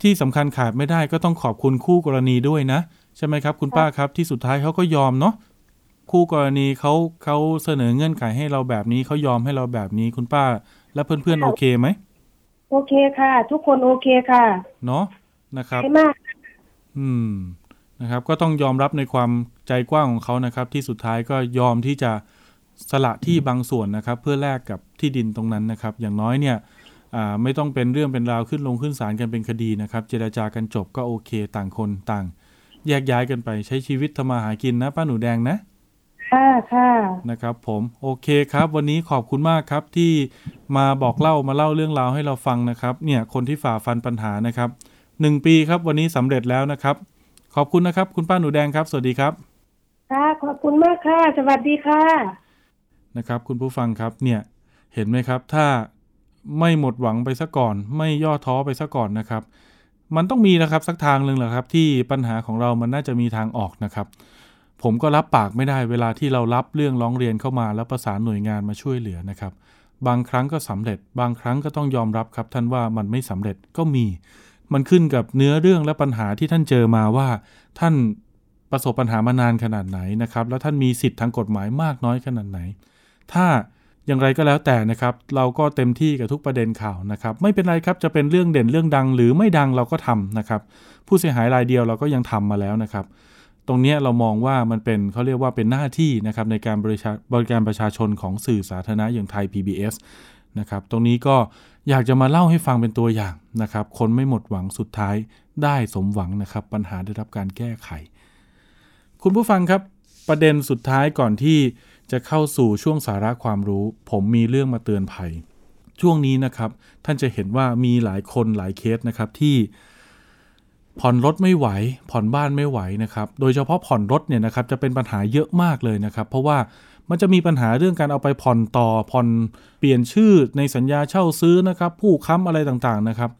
ที่สำคัญขาดไม่ได้ก็ต้องขอบคุณคู่กรณีด้วยนะ ใช่ไหมครับ คุณป้าครับที่สุดท้ายเขาก็ยอมเนาะคู่กรณีเขาเขาเสนอเงื่อนไขให้เราแบบนี้เขายอมให้เราแบบนี้คุณป้า และเพื่อนๆโอเคไหม โอเคค่ะ ทุกคนโอเคค่ะ เนาะนะครับไม่มาก อืมนะครับ ก็ต้องยอมรับในความใจกว้างของเขานะครับ ที่สุดท้ายก็ยอมที่จะสละที่บางส่วนนะครับ เพื่อแลกกับที่ดินตรงนั้นนะครับ อย่างน้อยเนี่ยอ่าไม่ต้องเป็นเรื่องเป็นราวขึ้นลงขึ้นศาลกันเป็นคดีนะครับ เจราจากันจบก็โอเค ต่างคนต่าง แยกย้ายกันไปใช้ชีวิตทำมาหากินนะป้าหนูแดงนะ ค่ะค่ะนะครับผมโอเคครับ วันนี้ขอบคุณมากครับที่มาบอกเล่ามาเล่าเรื่องราวให้เราฟังนะครับ เนี่ยคนที่ฝ่าฟันปัญหานะครับหนึ่งปีครับ วันนี้สำเร็จแล้วนะครับ ขอบคุณนะครับ คุณป้าหนูแดงครับ สวัสดีครับ ค่ะขอบคุณมากค่ะ สวัสดีค่ะนะครับ คุณผู้ฟังครับเนี่ยเห็นไหมครับ ถ้าไม่หมดหวังไปซะก่อน ไม่ย่อท้อไปซะก่อนนะครับ มันต้องมีนะครับสักทางหนึ่งแหละครับ ที่ปัญหาของเรามันน่าจะมีทางออกนะครับ ผมก็รับปากไม่ได้เวลาที่เรารับเรื่องร้องเรียนเข้ามา แล้วประสานหน่วยงานมาช่วยเหลือนะครับ บางครั้งก็สำเร็จ บางครั้งก็ต้องยอมรับครับ ท่านว่ามันไม่สำเร็จก็มี มันขึ้นกับเนื้อเรื่องและปัญหาที่ท่านเจอมาว่า ท่านประสบปัญหามานานขนาดไหนนะครับ แล้วท่านมีสิทธิ์ทางกฎหมายมากน้อยขนาดไหน ถ้าอย่างไรก็แล้วแต่นะครับ เราก็เต็มที่กับทุกประเด็นข่าวนะครับ ไม่เป็นไรครับจะเป็นเรื่องเด่นเรื่องดัง หรือไม่ดังเราก็ทำนะครับ ผู้เสียหายรายเดียวเราก็ยังทำมาแล้วนะครับ ตรงนี้เรามองว่ามันเป็นเขาเรียกว่าเป็นหน้าที่นะครับในการบริาบริการประชาชนของสื่อสาธารณะอย่างไทย PBS นะครับตรงนี้ก็อยากจะมาเล่าให้ฟังเป็นตัวอย่างนะครับคนไม่หมดหวังสุดท้ายได้สมหวังนะครับ ปัญหาได้รับการแก้ไข คุณผู้ฟังครับประเด็นสุดท้ายก่อนที่จะเข้าสู่ช่วงสาระความรู้ ผมมีเรื่องมาเตือนภัย ช่วงนี้นะครับท่านจะเห็นว่ามีหลายคนหลายเคสนะครับที่ ผ่อนรถไม่ไหว ผ่อนบ้านไม่ไหวนะครับ โดยเฉพาะผ่อนรถเนี่ยนะครับจะเป็นปัญหาเยอะมากเลยนะครับ เพราะว่ามันจะมีปัญหาเรื่องการเอาไปผ่อนต่อผ่อนเปลี่ยนชื่อในสัญญาเช่าซื้อนะครับ ผู้ค้ำอะไรต่างๆนะครับ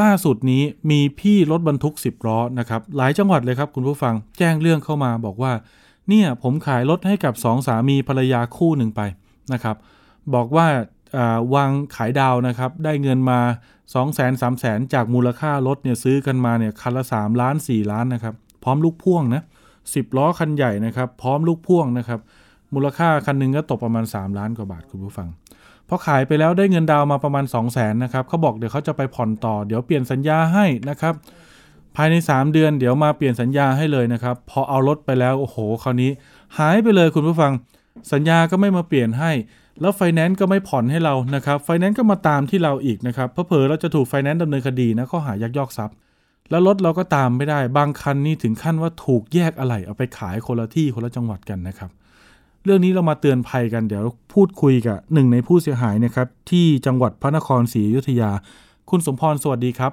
ล่าสุดนี้มีพี่รถบรรทุก 10ล้อนะครับหลายจังหวัดเลยครับคุณผู้ฟังแจ้งเรื่องเข้ามาบอกว่า เนี่ยผมขายรถให้กับสองสามีภรรยาคู่หนึ่งไปนะครับ บอกว่าอ่าวางขายดาวนะครับ ได้เงินมา 2 0 0 0 0 0 3 0 0 0 0จากมูลค่ารถเนี่ยซื้อกันมาเนี่ยคันละ3ล้าน4ล้านนะครับ พร้อมลูกพ่วงนะ10ล้อคันใหญ่นะครับ พร้อมลูกพ่วงนะครับ มูลค่าคันหนึงก็ตกประมาณ 3 ล้านกว่าบาทคุณผู้ฟังพอขายไปแล้วได้เงินดาวมาประมาณ 2 0 0 0 0นนะครับเขาบอกเดี๋ยวเขาจะไปผ่อนต่อ เดี๋ยวเปลี่ยนสัญญาให้นะครับ ภายใน 3 เดือนเดี๋ยวมาเปลี่ยนสัญญาให้เลยนะครับ พอเอารถไปแล้วโอ้โห คราวนี้ หายไปเลยคุณผู้ฟัง สัญญาก็ไม่มาเปลี่ยนให้ แล้วไฟแนนซ์ก็ไม่ผ่อนให้เรานะครับไฟแนนซ์ก็มาตามที่เราอีกนะครับเพราะเผลอๆเราจะถูกไฟแนนซ์ดำเนินคดีนะข้อหายักยอกทรัพย์ แล้วรถเราก็ตามไม่ได้บางคันนี่ถึงขั้นว่าถูกแยกอะไหล่เอาไปขายคนละที่คนละจังหวัดกันนะครับ เรื่องนี้เรามาเตือนภัยกันเดี๋ยวพูดคุยกับหนึ่งในผู้เสียหายนะครับที่จังหวัดพระนครศรีอยุธยา คุณสมพรสวัสดีครับ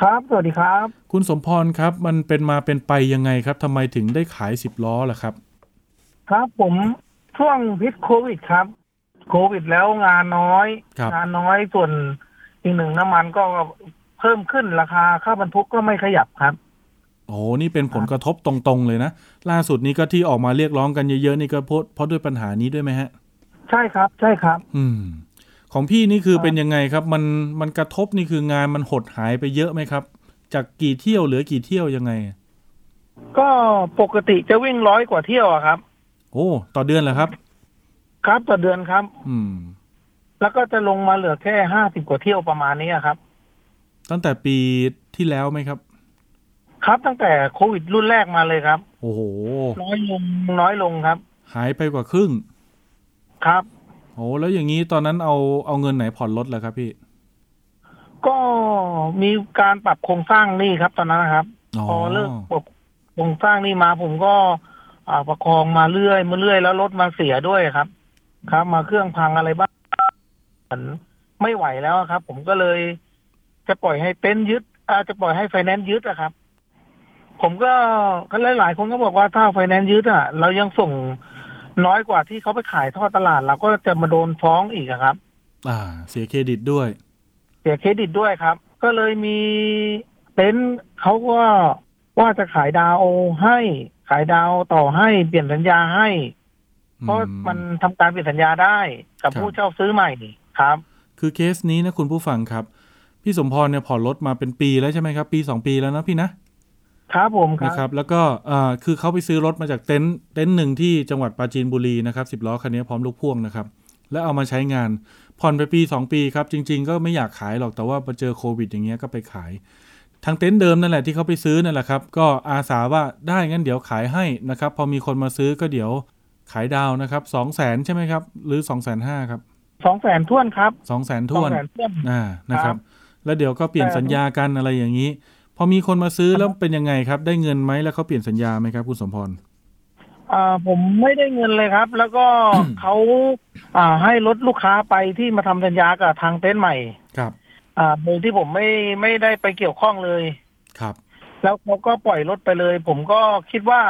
ครับ สวัสดีครับ คุณสมพรครับ มันเป็นมาเป็นไปยังไงครับ ทำไมถึงได้ขายสิบล้อล่ะครับ ครับผม ช่วงพิษโควิดครับ โควิดแล้วงานน้อยครับงานน้อยส่วนอีกหนึ่งน้ำมันก็เพิ่มขึ้นราคาค่าบรรทุกก็ไม่ขยับครับโอ้โหนี่เป็นผลกระทบตรงๆเลยนะ ล่าสุดนี้ก็ที่ออกมาเรียกร้องกันเยอะๆนี่ก็เพราะเพราะด้วยปัญหานี้ด้วยไหมฮะ ใช่ครับ ใช่ครับ อืม ของพี่นี่คือครับเป็นยังไงครับ มันมันกระทบนี่คืองานมันหดหายไปเยอะไหมครับ จากกี่เที่ยวเหลือกี่เที่ยวยังไง ก็ปกติจะวิ่งร้อยกว่าเที่ยวอะครับ โอ้ต่อเดือนเหรอครับ ครับต่อเดือนครับ อืม แล้วก็จะลงมาเหลือแค่ห้าสิบกว่าเที่ยวประมาณนี้อะครับ ตั้งแต่ปีที่แล้วไหมครับ ครับตั้งแต่โควิดรุ่นแรกมาเลยครับ โอ้โหน้อยลงน้อยลงครับ หายไปกว่าครึ่ง ครับโอ้แล้วอย่างนี้ตอนนั้นเอาเอาเงินไหนผ่อนรถล่ะครับพี่ ก็มีการปรับโครงสร้างหนี่ครับ ตอนนั้นนะครับอ๋อพอเลิกปรับโครงสร้างหนี่มาผมก็อ่า ประคองมาเรื่อยมาเรื่อยแล้วรถมาเสียด้วยครับ ครับ มาเครื่องพังอะไรบ้างเหมือนไม่ไหวแล้วครับ ผมก็เลย จะปล่อยให้เต็นท์ยึดอาจะปล่อยให้ไฟแนนซ์ยึดอะครับ ผมก็ก็หลายๆคนก็บอกว่าถ้าไฟแนนซ์ยึดอะเรายังส่งน้อยกว่าที่เขาไปขายทอดตลาด เราก็จะมาโดนฟ้องอีกอะครับ อ่า เสียเครดิตด้วย เสียเครดิตด้วยครับ ก็เลยมีเต็นท์เขาก็ว่าจะขายดาวน์ให้ ขายดาวน์ต่อให้เปลี่ยนสัญญาให้เพราะมันทำการเปลี่ยนสัญญาได้กับครับผู้เช่าซื้อใหม่ครับ คือเคสนี้นะคุณผู้ฟังครับ พี่สมพรเนี่ยผ่อนรถมาเป็นปีแล้วใช่ไหมครับ ปีสองปีแล้วนะพี่นะครับผมครันะครับ แล้วก็เอ่อคือเขาไปซื้อรถมาจากเต็นท์เต็นท์หนึ่งที่จังหวัดปราจีนบุรีนะครับสิบล้อคันนี้พร้อมลูกพ่วงนะครับ แล้วเอามาใช้งานผ่อนไปปี 2 ปีครับ จริง ๆ ก็ไม่อยากขายหรอกแต่ว่ามาเจอโควิดอย่างเงี้ยก็ไปขาย ทางเต็นท์เดิมนั่นแหละที่เขาไปซื้อนั่นแหละครับ ก็อาสาว่าได้งั้นเดี๋ยวขายให้นะครับ พอมีคนมาซื้อก็เดี๋ยวขายดาวนะครับสองแสนใช่ไหมครับ หรือ2องแสนห้าครับสองแสนท่วนครับสองแสนสท้องวนแสนท่วนอ่านะครับ แล้วเดี๋ยวก็เปลี่ยนแต่สัญญากันอะไรอย่างนี้ พอมีคนมาซื้อแล้วเป็นยังไงครับ ได้เงินไหมแล้วเขาเปลี่ยนสัญญาไหมครับคุณสมพรอ่าผมไม่ได้เงินเลยครับ แล้วก็เขาอ่าให้รถลูกค้าไปที่มาทำสัญญากับทางเต็นท์ใหม่ครับ อ่าโดยที่ผมไม่ไม่ได้ไปเกี่ยวข้องเลย ครับ แล้วเขาก็ปล่อยรถไปเลย ผมก็คิดว่า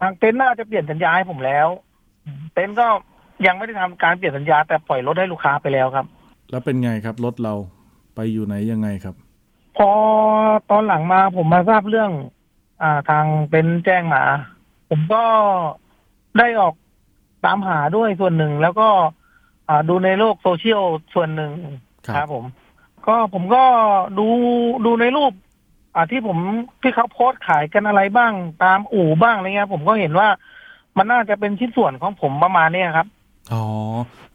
ทางเต็นท์น่าจะเปลี่ยนสัญญาให้ผมแล้ว เต็นท์ก็ยังไม่ได้ทำการเปลี่ยนสัญญา แต่ปล่อยรถให้ลูกค้าไปแล้วครับ แล้วเป็นไงครับรถเราไปอยู่ไหนยังไงครับ พอตอนหลังมาผมมาทราบเรื่อง อ่าทางเป็นท์แจ้งมา ผมก็ได้ออกตามหาด้วยส่วนหนึ่ง แล้วก็ อ่าดูในโลกโซเชียลส่วนหนึ่งครับผม ก็ผมก็ดูดูในรูป อ่าที่ผมที่เขาโพสต์ขายกันอะไรบ้างตามอู่บ้างอะไรเงี้ยผมก็เห็นว่ามันน่าจะเป็นชิ้นส่วนของผมประมาณเนี้ยครับ อ๋อ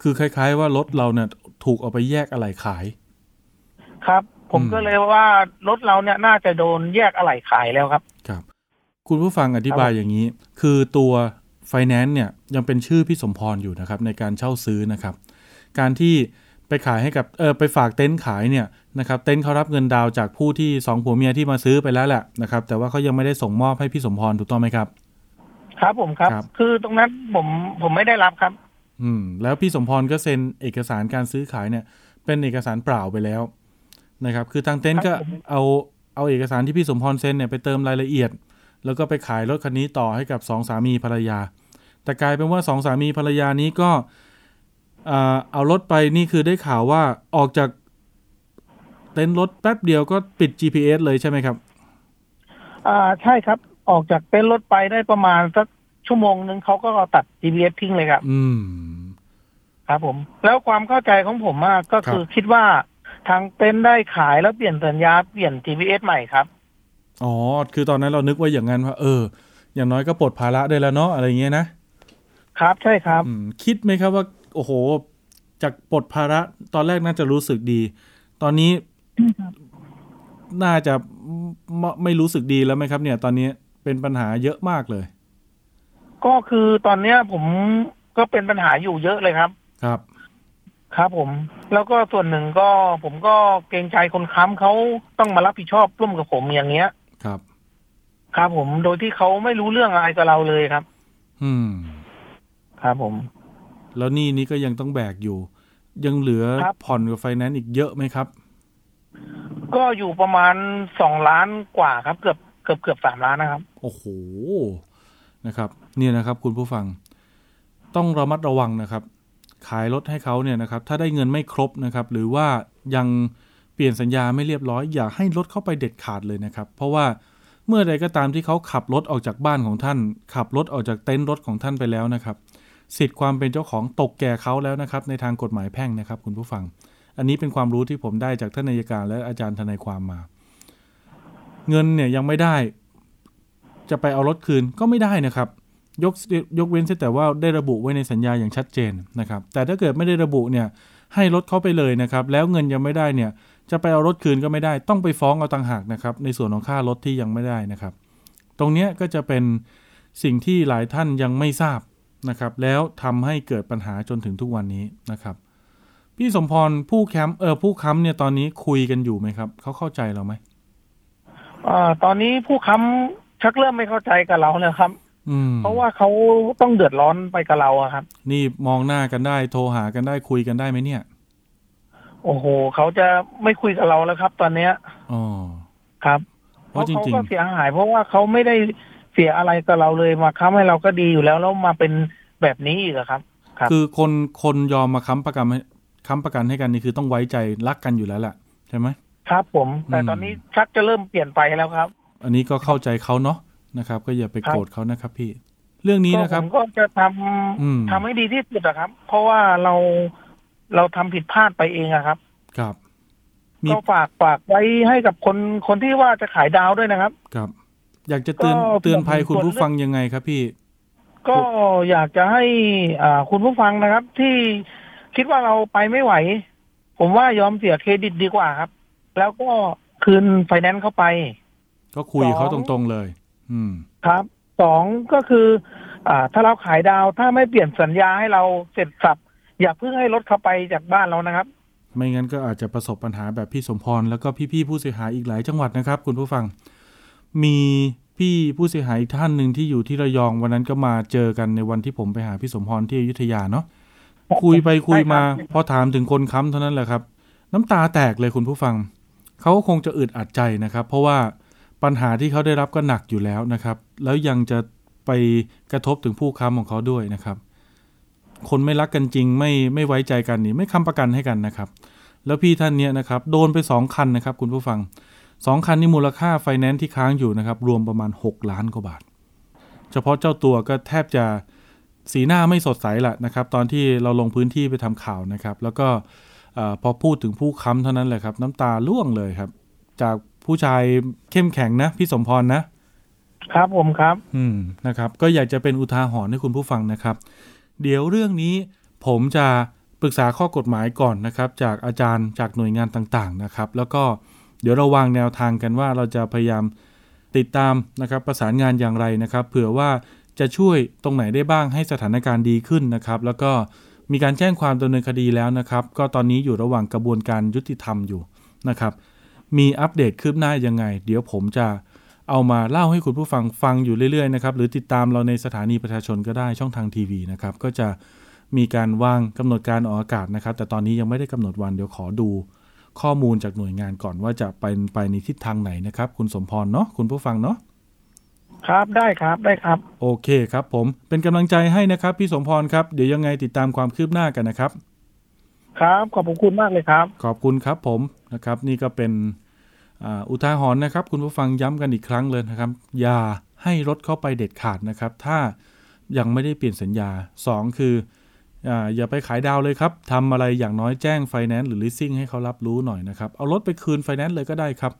คือคล้าย ๆ ว่ารถเราเนี่ยถูกเอาไปแยกอะไรขาย ครับ ผมอืมก็เลยว่ารถเราเนี่ยน่าจะโดนแยกอะไหล่ขายแล้วครับ ครับ คุณผู้ฟังอธิบายอย่างนี้ คือตัวไฟแนนซ์เนี่ยยังเป็นชื่อพี่สมพรอยู่นะครับ ในการเช่าซื้อนะครับ การที่ ไปขายให้กับเออไปฝากเต็นท์ขายเนี่ยนะครับเต็นท์เขารับเงินดาวน์จากผู้ที่สองผัวเมียที่มาซื้อไปแล้วแหละนะครับแต่ว่าเขายังไม่ได้ส่งมอบให้พี่สมพรถูกต้องไหมครับ ครับผมครับ ครับ คือตรงนั้นผมผมไม่ได้รับครับ อืมแล้วพี่สมพรก็เซ็นเอกสารการซื้อขายเนี่ย เป็นเอกสารเปล่าไปแล้วนะครับ คือทางเต็นท์ก็ครับผม เอาเอาเอกสารที่พี่สมพรเซ็นเนี่ยไปเติมรายละเอียด แล้วก็ไปขายรถคันนี้ต่อให้กับสองสามีภรรยา แต่กลายเป็นว่าสองสามีภรรยานี้ก็อ่า เอารถไปนี่คือได้ข่าวว่าออกจากเต็นท์รถแป๊บเดียวก็ปิด GPS เลยใช่ไหมครับ อ่าใช่ครับ ออกจากเต็นท์รถไปได้ประมาณสักชั่วโมงนึงเขาก็ตัด GPS ทิ้งเลยครับ อืม ครับผม แล้วความเข้าใจของผมอะก็คือคิดว่าทางเต็นท์ได้ขายแล้วเปลี่ยนสัญญาเปลี่ยน GPS ใหม่ครับ อ๋อ คือตอนนั้นเรานึกว่าอย่างนั้นว่า เออ อย่างน้อยก็ปลดภาระได้แล้วเนาะอะไรเงี้ยนะ ครับใช่ครับอืมคิดไหมครับว่า โอ้โห จากปลดภาระตอนแรกน่าจะรู้สึกดี ตอนนี้น่าจะไม่ไม่รู้สึกดีแล้วไหมครับ เนี่ย ตอนนี้เป็นปัญหาเยอะมากเลย ก็คือตอนเนี้ยผมก็เป็นปัญหาอยู่เยอะเลยครับ ครับ ครับผม แล้วก็ส่วนหนึ่งก็ผมก็เกรงใจคนค้ำเขาต้องมารับผิดชอบร่วมกับผมอย่างเงี้ย ครับ ครับผมโดยที่เขาไม่รู้เรื่องอะไรกับเราเลยครับ อืม ครับผม แล้วหนี่นี้ก็ยังต้องแบกอยู่ ยังเหลือครับผ่อนกับไฟแนนซ์อีกเยอะไหมครับ ก็อยู่ประมาณสองล้านกว่าครับ เกือบเกือบเกือบสามล้านนะครับ โอ้โหนะครับ เนี่ยนะครับ คุณผู้ฟัง ต้องระมัดระวังนะครับ ขายรถให้เขาเนี่ยนะครับ ถ้าได้เงินไม่ครบนะครับ หรือว่ายังเปลี่ยนสัญญาไม่เรียบร้อย อย่าให้รถเข้าไปเด็ดขาดเลยนะครับ เพราะว่าเมื่อใดก็ตามที่เขาขับรถออกจากบ้านของท่าน ขับรถออกจากเต็นท์รถของท่านไปแล้วนะครับ สิทธิ์ความเป็นเจ้าของตกแก่เขาแล้วนะครับ ในทางกฎหมายแพ่งนะครับ คุณผู้ฟัง อันนี้เป็นความรู้ที่ผมได้จากท่านนายการและอาจารย์ทนายความมา เงินเนี่ยยังไม่ได้ จะไปเอารถคืนก็ไม่ได้นะครับ ยกยกเว้นแต่ว่าได้ระบุไว้ในสัญญาอย่างชัดเจนนะครับ แต่ถ้าเกิดไม่ได้ระบุเนี่ย ให้รถเขาไปเลยนะครับ แล้วเงินยังไม่ได้เนี่ย จะไปเอารถคืนก็ไม่ได้ ต้องไปฟ้องเอาต่างหากนะครับ ในส่วนของค่ารถที่ยังไม่ได้นะครับ ตรงนี้ก็จะเป็นสิ่งที่หลายท่านยังไม่ทราบ นะครับแล้วทำให้เกิดปัญหาจนถึงทุกวันนี้นะครับ พี่สมพรผู้แคมป์เออผู้ค้ำเนี่ยตอนนี้คุยกันอยู่ไหมครับเขาเข้าใจเราไหมอ่าตอนนี้ผู้ค้ำชักเริ่มไม่เข้าใจกับเราแล้วครับอืมเพราะว่าเขาต้องเดือดร้อนไปกับเราอะครับ นี่มองหน้ากันได้โทรหากันได้คุยกันได้ไหมเนี่ย โอ้โหเขาจะไม่คุยกับเราแล้วครับ ตอนเนี้ยอ๋อครับเพราะจริงๆเขาก็เสียหาย เพราะว่าเขาไม่ได้ เสียอะไรกับเราเลยมาค้ำให้เราก็ดีอยู่แล้วแล้วมาเป็นแบบนี้อีกอะครับ ครับ คือคนคนยอมมาค้ำประกันให้ค้ำประกันให้กันนี่คือต้องไว้ใจรักกันอยู่แล้วแหละใช่ไหมครับผม แต่อืมตอนนี้ชักจะเริ่มเปลี่ยนไปแล้วครับ อันนี้ก็เข้าใจเขาเนาะนะครับ ก็อย่าไปครับโกรธเขานะครับพี่ เรื่องนี้นะครับก็ผมก็จะทำอืมทำให้ดีที่สุดอะครับ เพราะว่าเราเราทำผิดพลาดไปเองอะครับ ครับมีก็ฝากฝากไว้ให้กับคนคนที่ว่าจะขายดาวด้วยนะครับ ครับ อยากจะเตือนก็เตือนภัยคุณส่วนผู้ฟังยังไงครับพี่ ก็อยากจะให้อ่าคุณผู้ฟังนะครับ ที่คิดว่าเราไปไม่ไหว ผมว่ายอมเสียเครดิตดีกว่าครับ แล้วก็คืนไฟแนนซ์เข้าไป ก็คุยกับเขาสตองรงๆเลย อืม ครับสองก็คือ อ่า ถ้าเราขายดาวถ้าไม่เปลี่ยนสัญญาให้เราเสร็จสับ อย่าเพิ่งให้รถเข้าไปจากบ้านเรานะครับ ไม่งั้นก็อาจจะประสบปัญหาแบบพี่สมพรแล้วก็พี่ๆผู้เสียหายอีกหลายจังหวัดนะครับ คุณผู้ฟัง มี พี่ผู้เสียหายอีกท่านหนึ่งที่อยู่ที่ระยองวันนั้นก็มาเจอกันในวันที่ผมไปหาพี่สมพรที่อยุธยาเนาะคุยไปคุยมาใช่ครับพอถามถึงคนค้ำเท่านั้นแหละครับ น้ำตาแตกเลยคุณผู้ฟังเขาก็คงจะอึดอัดใจนะครับ เพราะว่าปัญหาที่เขาได้รับก็หนักอยู่แล้วนะครับ แล้วยังจะไปกระทบถึงผู้ค้ำของเขาด้วยนะครับ คนไม่รักกันจริงไม่ไม่ไว้ใจกันนี่ไม่ค้ำประกันให้กันนะครับ แล้วพี่ท่านเนี้ยนะครับ โดนไปสองคันนะครับ คุณผู้ฟัง สองคันนี้มูลค่าไฟแนนซ์ที่ค้างอยู่นะครับ รวมประมาณ 6 ล้านกว่าบาท เฉพาะเจ้าตัวก็แทบจะสีหน้าไม่สดใสละนะครับ ตอนที่เราลงพื้นที่ไปทำข่าวนะครับ แล้วก็เออพอพูดถึงผู้ค้ำเท่านั้นแหละครับ น้ำตาร่วงเลยครับ จากผู้ชายเข้มแข็งนะ พี่สมพรนะ ครับผมครับ อืมนะครับ ก็อยากจะเป็นอุทาหรณ์ให้คุณผู้ฟังนะครับ เดี๋ยวเรื่องนี้ผมจะปรึกษาข้อกฎหมายก่อนนะครับ จากอาจารย์จากหน่วยงานต่างๆนะครับ แล้วก็ เดี๋ยวเราวางแนวทางกันว่าเราจะพยายามติดตามนะครับประสานงานอย่างไรนะครับ เผื่อว่าจะช่วยตรงไหนได้บ้างให้สถานการณ์ดีขึ้นนะครับ แล้วก็มีการแจ้งความดำเนินคดีแล้วนะครับ ก็ตอนนี้อยู่ระหว่างกระบวนการยุติธรรมอยู่นะครับ มีอัปเดตคืบหน้ายังไง เดี๋ยวผมจะเอามาเล่าให้คุณผู้ฟังฟังอยู่เรื่อยๆนะครับหรือติดตามเราในสถานีประชาชนก็ได้ช่องทางทีวีนะครับก็จะมีการวางกำหนดการออกอากาศนะครับ แต่ตอนนี้ยังไม่ได้กำหนดวันเดี๋ยวขอดู ข้อมูลจากหน่วยงานก่อนว่าจะไปไปในทิศทางไหนนะครับ คุณสมพรเนาะคุณผู้ฟังเนาะครับได้ครับได้ครับ โอเคครับ ผมเป็นกำลังใจให้นะครับ พี่สมพรครับเดี๋ยวยังไงติดตามความคืบหน้ากันนะครับ ครับขอบพระคุณมากเลยครับ ขอบคุณครับผมนะครับ นี่ก็เป็นอ่าอุทาหรณ์นะครับ คุณผู้ฟังย้ำกันอีกครั้งเลยนะครับ อย่าให้รถเข้าไปเด็ดขาดนะครับ ถ้ายังไม่ได้เปลี่ยนสัญญา 2 คือ อ่าอย่าไปขายดาวเลยครับทำอะไรอย่างน้อยแจ้งไฟแนนซ์หรือ leasing ให้เขารับรู้หน่อยนะครับ เอารถไปคืนไฟแนนซ์เลยก็ได้ครับ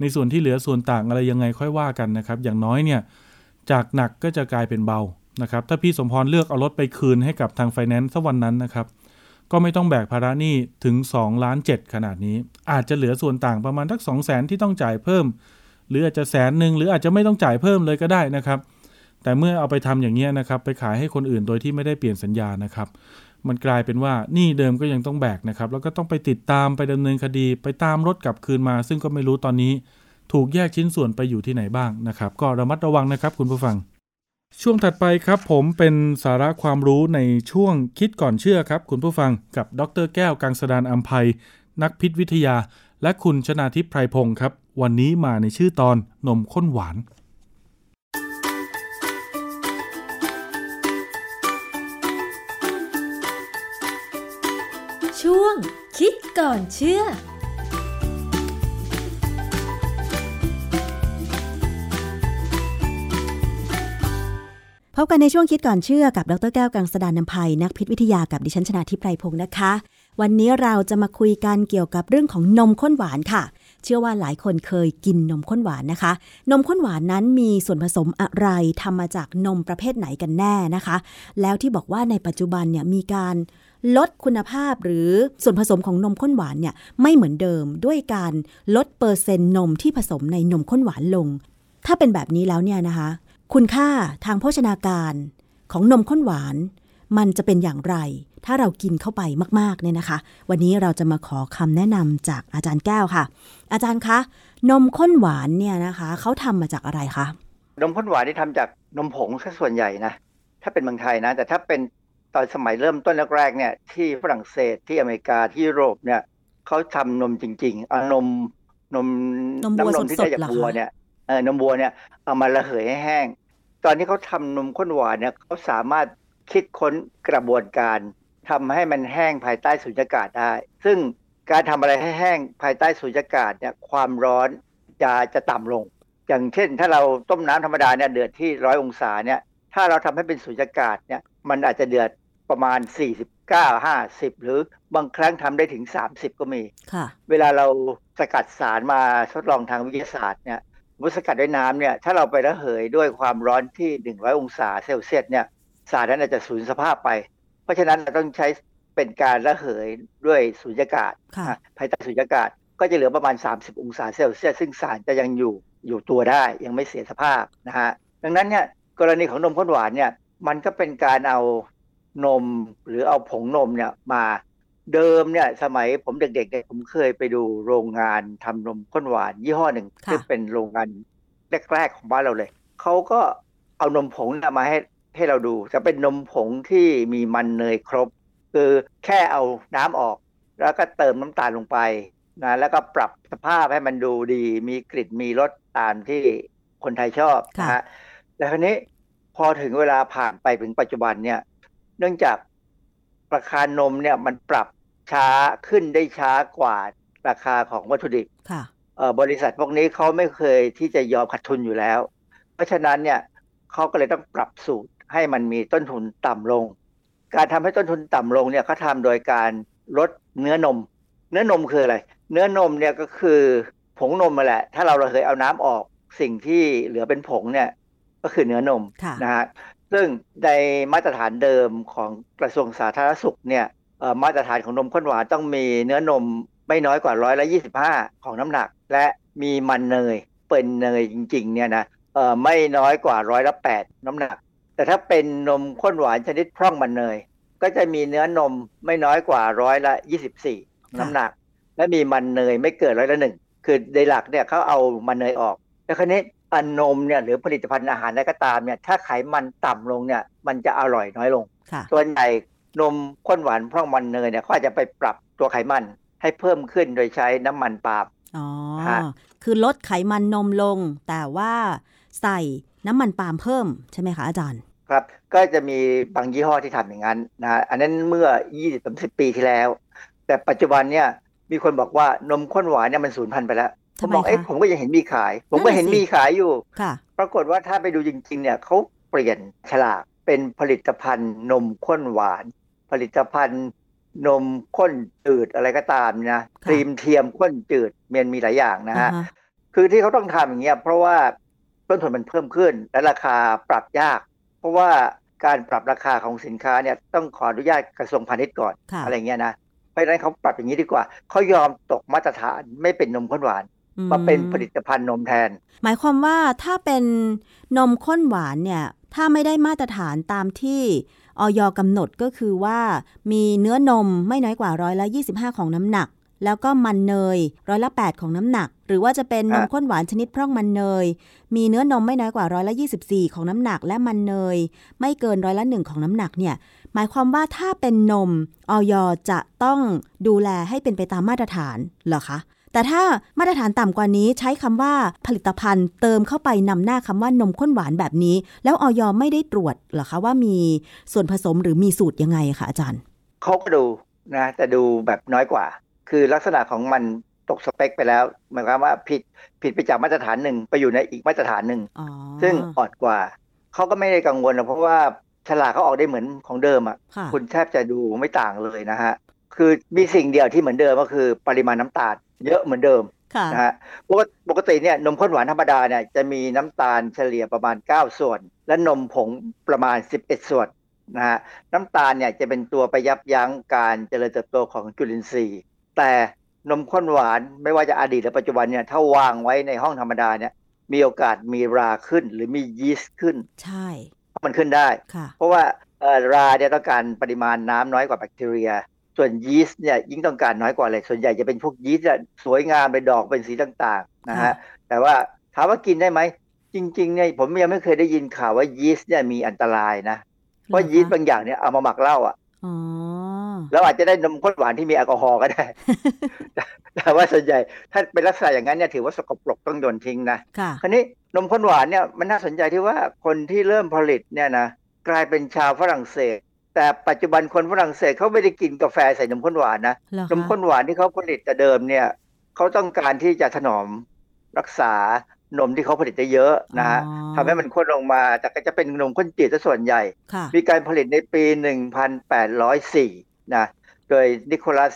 ในส่วนที่เหลือส่วนต่างอะไรยังไงค่อยว่ากันนะครับ อย่างน้อยเนี่ยจากหนักก็จะกลายเป็นเบานะครับ ถ้าพี่สมพรเลือกเอารถไปคืนให้กับทางไฟแนนซ์สักวันนั้นนะครับ ก็ไม่ต้องแบกภาระหนี้ถึง2ล้าน7ขนาดนี้ อาจจะเหลือส่วนต่างประมาณทัก2 0 0แสนที่ต้องจ่ายเพิ่ม หรืออาจจะแสนหนึ่งหรืออาจจะไม่ต้องจ่ายเพิ่มเลยก็ได้นะครับ แต่เมื่อเอาไปทำอย่างนี้ยนะครับ ไปขายให้คนอื่นโดยที่ไม่ได้เปลี่ยนสัญญานะครับ มันกลายเป็นว่านี้เดิมก็ยังต้องแบกนะครับ แล้วก็ต้องไปติดตามไปดำเนินคดี ไปตามรถกลับคืนมา ซึ่งก็ไม่รู้ตอนนี้ ถูกแยกชิ้นส่วนไปอยู่ที่ไหนบ้างนะครับ ก็ระมัดระวังนะครับ คุณผู้ฟัง ช่วงถัดไปครับ ผมเป็นสาระความรู้ในช่วงคิดก่อนเชื่อครับ คุณผู้ฟังกับดรแก้วกังสดานอัมภัยนักพิษวิทยา และคุณชนาทิพย์ไพรพงศ์ครับ วันนี้มาในชื่อตอนนมข้นหวาน คิดก่อนเชื่อ พบกันในช่วงคิดก่อนเชื่อกับดรแก้วกังสดานนภัย นักพิษวิทยากับดิฉันชนาทิพไพรพงศ์นะคะ วันนี้เราจะมาคุยกันเกี่ยวกับเรื่องของนมข้นหวานค่ะ เชื่อว่าหลายคนเคยกินนมข้นหวานนะคะ นมข้นหวานนั้นมีส่วนผสมอะไรทำมาจากนมประเภทไหนกันแน่นะคะ แล้วที่บอกว่าในปัจจุบันเนี่ยมีการลดคุณภาพหรือส่วนผสมของนมข้นหวานเนี่ยไม่เหมือนเดิมด้วยการลดเปอร์เซ็นต์นมที่ผสมในนมข้นหวานลง ถ้าเป็นแบบนี้แล้วเนี่ยนะคะ คุณค่าทางโภชนาการของนมข้นหวาน มันจะเป็นอย่างไร ถ้าเรากินเข้าไปมากๆเนี่ยนะคะ วันนี้เราจะมาขอคำแนะนำจากอาจารย์แก้วค่ะ อาจารย์คะ นมข้นหวานเนี่ยนะคะเขาทำมาจากอะไรคะนมข้นหวานที่ทำจากนมผงซะส่วนใหญ่นะถ้าเป็นเมืองไทยนะ แต่ถ้าเป็นตอนสมัยเริ่มต้นแรกๆเนี่ยที่ฝรั่งเศสที่อเมริกาที่ยุโรปเนี่ยเขาทำนมจริงๆเอานมนมนมวัวน้ำนมที่สดได้ๆจากเหรอคะวัวเนี่ยเออนมวัวเนี่ยเอามาระเหยให้แห้ง ตอนที่เขาทำนมข้นหวานเนี่ยเขาสามารถคิดค้นกระบวนการ ทำให้มันแห้งภายใต้สุญญากาศได้ ซึ่งการทำอะไรให้แห้งภายใต้สุญญากาศเนี่ยความร้อนจะจะต่ำลง อย่างเช่น ถ้าเราต้มน้ำธรรมดาเนี่ยเดือดที่ร้อยองศาเนี่ยถ้าเราทำให้เป็นสุญญากาศเนี่ยมันอาจจะเดือดประมาณ 49 50 หรือบางครั้งทำได้ถึง 30 ก็มีค่ะเวลาเราสกัดสารมาทดลองทางวิทยาศาสตร์เนี่ยมุสกัดด้วยน้ำเนี่ยถ้าเราไประเหยด้วยความร้อนที่ 100 องศาเซลเซียสเนี่ยสารนั้นอาจจะสูญสภาพไป เพราะฉะนั้นเราต้องใช้เป็นการระเหยด้วยสุญญากาศค่ะอะภายใต้สุญญากาศก็จะเหลือประมาณ 30 องศาเซลเซียสซึ่งสารจะยังอยู่อยู่ตัวได้ ยังไม่เสียสภาพนะฮะดังนั้นเนี่ยกรณีของนมข้นหวานเนี่ยมันก็เป็นการเอานมหรือเอาผงนมเนี่ยมาเดิมเนี่ยสมัยผมเด็กๆเนี่ยผมเคยไปดูโรงงานทำนมข้นหวาน ยี่ห้อหนึ่งค่ะซึ่งเป็นโรงงานแรกๆของบ้านเราเลยเขาก็เอานมผงเนยมาให้ ให้เราดูจะเป็นนมผงที่มีมันเนยครบ คือแค่เอาน้ำออก แล้วก็เติมน้ำตาลลงไปนะแล้วก็ปรับสภาพให้มันดูดี มีกลิ่นมีรสตามที่คนไทยชอบนะค่ะฮะแต่คราวนี้พอถึงเวลาผ่านไปถึงปัจจุบันเนี่ย เนื่องจากราคานมเนี่ยมันปรับช้าขึ้นได้ช้ากว่าราคาของวัตถุดิบค่ะเอ่อบริษัทพวกนี้เขาไม่เคยที่จะยอมขาดทุนอยู่แล้ว เพราะฉะนั้นเนี่ยเขาก็เลยต้องปรับสูตร ให้มันมีต้นทุนต่ำลง การทำให้ต้นทุนต่ำลงเนี่ยเขาทำโดยการลดเนื้อนม เนื้อนมคืออะไร เนื้อนมเนี่ยก็คือผงนมมาแหละ ถ้าเราเคยเอาน้ำออกสิ่งที่เหลือเป็นผงเนี่ยก็คือเนื้อนมค่ะนะฮะซึ่งในมาตรฐานเดิมของกระทรวงสาธารณสุขเนี่ยเอ่อมาตรฐานของนมข้นหวานต้องมีเนื้อนมไม่น้อยกว่าร้อยละยี่สิบห้าของน้ำหนัก และมีมันเนยเป็นเนยจริงๆเนี่ยนะเอ่อไม่น้อยกว่าร้อยละแปดน้ำหนัก แต่ถ้าเป็นนมข้นหวานชนิดพร่องมันเนย ก็จะมีเนื้อนมไม่น้อยกว่าร้อยละยี่สิบสี่น้ำหนัก และมีมันเนยไม่เกินร้อยละหนึ่งคือในหลักเนี่ยเขาเอามันเนยออก แล้วคราวนี้อันนมเนี่ยหรือผลิตภัณฑ์อาหารอะไรก็ตามเนี่ยถ้าไขมันต่ำลงเนี่ยมันจะอร่อยน้อยลงค่ะส่วนใหญ่นมข้นหวานพร่องมันเนยเนี่ยเขาอาจจะไปปรับตัวไขมันให้เพิ่มขึ้นโดยใช้น้ำมันปาล์มอ๋อฮะคือลดไขมันนมลง แต่ว่าใส่ น้ำมันปาล์มเพิ่มใช่ไหมคะอาจารย์ ครับ ก็จะมีบางยี่ห้อที่ทำอย่างนั้นนะอันนั้นเมื่อ 20-30 ปีที่แล้ว แต่ปัจจุบันเนี่ยมีคนบอกว่านมข้นหวานเนี่ยมันสูญพันธุ์ไปแล้วผทำมไมบอกเอ๊ะคะผมก็ยังเห็นมีขาย ผมก็นั่นน่ะเห็นสิมีขายอยู่ค่ะปรากฏว่าถ้าไปดูจริง ๆ เนี่ยเขาเปลี่ยนฉลากเป็นผลิตภัณฑ์นมข้นหวาน ผลิตภัณฑ์นมข้นจืดอะไรก็ตามนะค่ะครีมเทียมข้นจืดมันมีหลายอย่างนะฮะอ่าฮคือที่เขาต้องทำอย่างเงี้ยเพราะว่า ต้นทุนมันเพิ่มขึ้น และราคาปรับยาก เพราะว่าการปรับราคาของสินค้าเนี่ยต้องขออนุญาตกระทรวงพาณิชย์ก่อนค่ะอะไรเงี้ยนะเพราะฉะนั้นเขาปรับอย่างนี้ดีกว่าเขายอมตกมาตรฐานไม่เป็นนมข้นหวานมาเป็นผลิตภัณฑ์นมแทน หมายความว่าถ้าเป็นนมข้นหวานเนี่ยถ้าไม่ได้มาตรฐานตามที่ออยกำหนดก็คือว่ามีเนื้อนมไม่น้อยกว่าร้อยละ 25 ของน้ำหนัก แล้วก็มันเนยร้อยละ 8 ของน้ำหนัก หรือว่าจะเป็นนมอะข้นหวานชนิดพร่องมันเนย มีเนื้อนมไม่น้อยกว่าร้อยละ24 ของน้ำหนัก และมันเนย ไม่เกินร้อยละหนึ่งของน้ำหนักเนี่ยหมายความว่าถ้าเป็นนมออยจะต้องดูแลให้เป็นไปตามมาตรฐานเหรอคะแต่ถ้ามาตรฐานต่ำกว่านี้ใช้คำว่าผลิตภัณฑ์เติมเข้าไปนำหน้าคำว่านมข้นหวานแบบนี้ แล้วออยไม่ได้ตรวจเหรอคะว่ามีส่วนผสมหรือมีสูตรยังไงคะอาจารย์เขาก็ดูนะแต่ดูแบบน้อยกว่า คือลักษณะของมันตกสเปคไปแล้วหมายความว่าผิดผิดไปจากมาตรฐานหนึ่งไปอยู่ในอีกมาตรฐานหนึ่งอ๋อซึ่งอ่อนกว่าเขาก็ไม่ได้กังวลนะเพราะว่าฉลากเขาออกได้เหมือนของเดิมอะค่ะคุณแทบจะดูไม่ต่างเลยนะฮะคือมีสิ่งเดียวที่เหมือนเดิมก็คือปริมาณน้ำตาลเยอะเหมือนเดิมค่ะนะฮะปกติปกติเนี่ยนมข้นหวานธรรมดาเนี่ยจะมีน้ำตาลเฉลี่ยประมาณ 9 ส่วน และนมผงประมาณ 11 ส่วนนะฮะน้ำตาลเนี่ยจะเป็นตัวไปยับยั้งการเจริญเติบโตของจุลินทรีย์ แต่นมข้นหวานไม่ว่าจะอดีตหรือปัจจุบันเนี่ยถ้าวางไว้ในห้องธรรมดาเนี่ย มีโอกาสมีราขึ้นหรือมียีสต์ขึ้น ใช่มันขึ้นได้ค่ะเพราะว่าเอ่อราเนี่ยต้องการปริมาณน้ำน้อยกว่าแบคทีเรีย ส่วนยีสต์เนี่ยยิ่งต้องการน้อยกว่าเลย ส่วนใหญ่จะเป็นพวกยีสต์อะสวยงามเป็นดอกเป็นสีต่างๆนะฮะแต่ว่าถามว่ากินได้ไหมจริงๆเนี่ยผมยังไม่เคยได้ยินข่าวว่ายีสต์เนี่ยมีอันตรายนะเพราะยีสต์บางอย่างเนี่ยเอามาหมักเหล้าอะ อ๋อแล้วอาจจะได้นมข้นหวานที่มีแอลกอฮอล์ก็ได้แต่แต่ว่าส่วนใหญ่ถ้าเป็นลักษณะอย่างนั้นเนี่ยถือว่าสกปรกต้องโดนทิ้งนะค่ะคราวนี้นมข้นหวานเนี่ยมันน่าสนใจที่ว่าคนที่เริ่มผลิตเนี่ยนะกลายเป็นชาวฝรั่งเศส แต่ปัจจุบันคนฝรั่งเศสเขาไม่ได้กินกาแฟใส่นมข้นหวานนะเหรอคะนมข้นหวานที่เขาผลิตแต่เดิมเนี่ยเขาต้องการที่จะถนอมรักษานมที่เขาผลิตได้เยอะนะฮะอ๋อทำให้มันข้นลงมา แต่ก็จะเป็นนมข้นจืดซะส่วนใหญ่ค่ะมีการผลิตในปี 1804 นะโดยนิโคลัส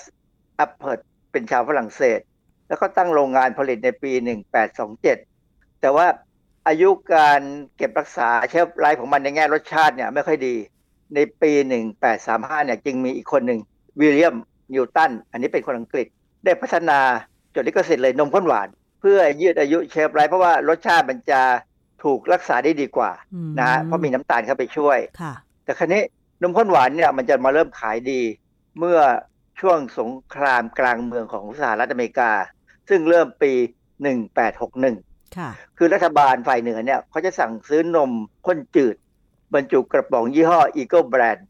อัปเพิร์ตเป็นชาวฝรั่งเศส แล้วก็ตั้งโรงงานผลิตในปี 1827 แต่ว่าอายุการเก็บรักษาเชฟไลฟ์ของมันในแง่รสชาติเนี่ยไม่ค่อยดีในปี 1835 เนี่ยจึงมีอีกคนหนึ่งวิลเลียมนิวตัน อันนี้เป็นคนอังกฤษ ได้พัฒนาจดลิขสิทธิ์เลยนมข้นหวาน เพื่อยืดอายุเชฟไลฟ์เพราะว่ารสชาติมันจะถูกรักษาได้ดีกว่าอืมนะฮะเพราะมีน้ำตาลเข้าไปช่วยค่ะแต่ครั้นี้ นมข้นหวานเนี่ยมันจะมาเริ่มขายดี เมื่อช่วงสงครามกลางเมืองของสหรัฐอเมริกา ซึ่งเริ่มปี 1861ค่ะคือรัฐบาลฝ่ายเหนือเนี่ยเขาจะสั่งซื้อนมข้นจืด บรรจุกระป๋องยี่ห้อ Eagle Brand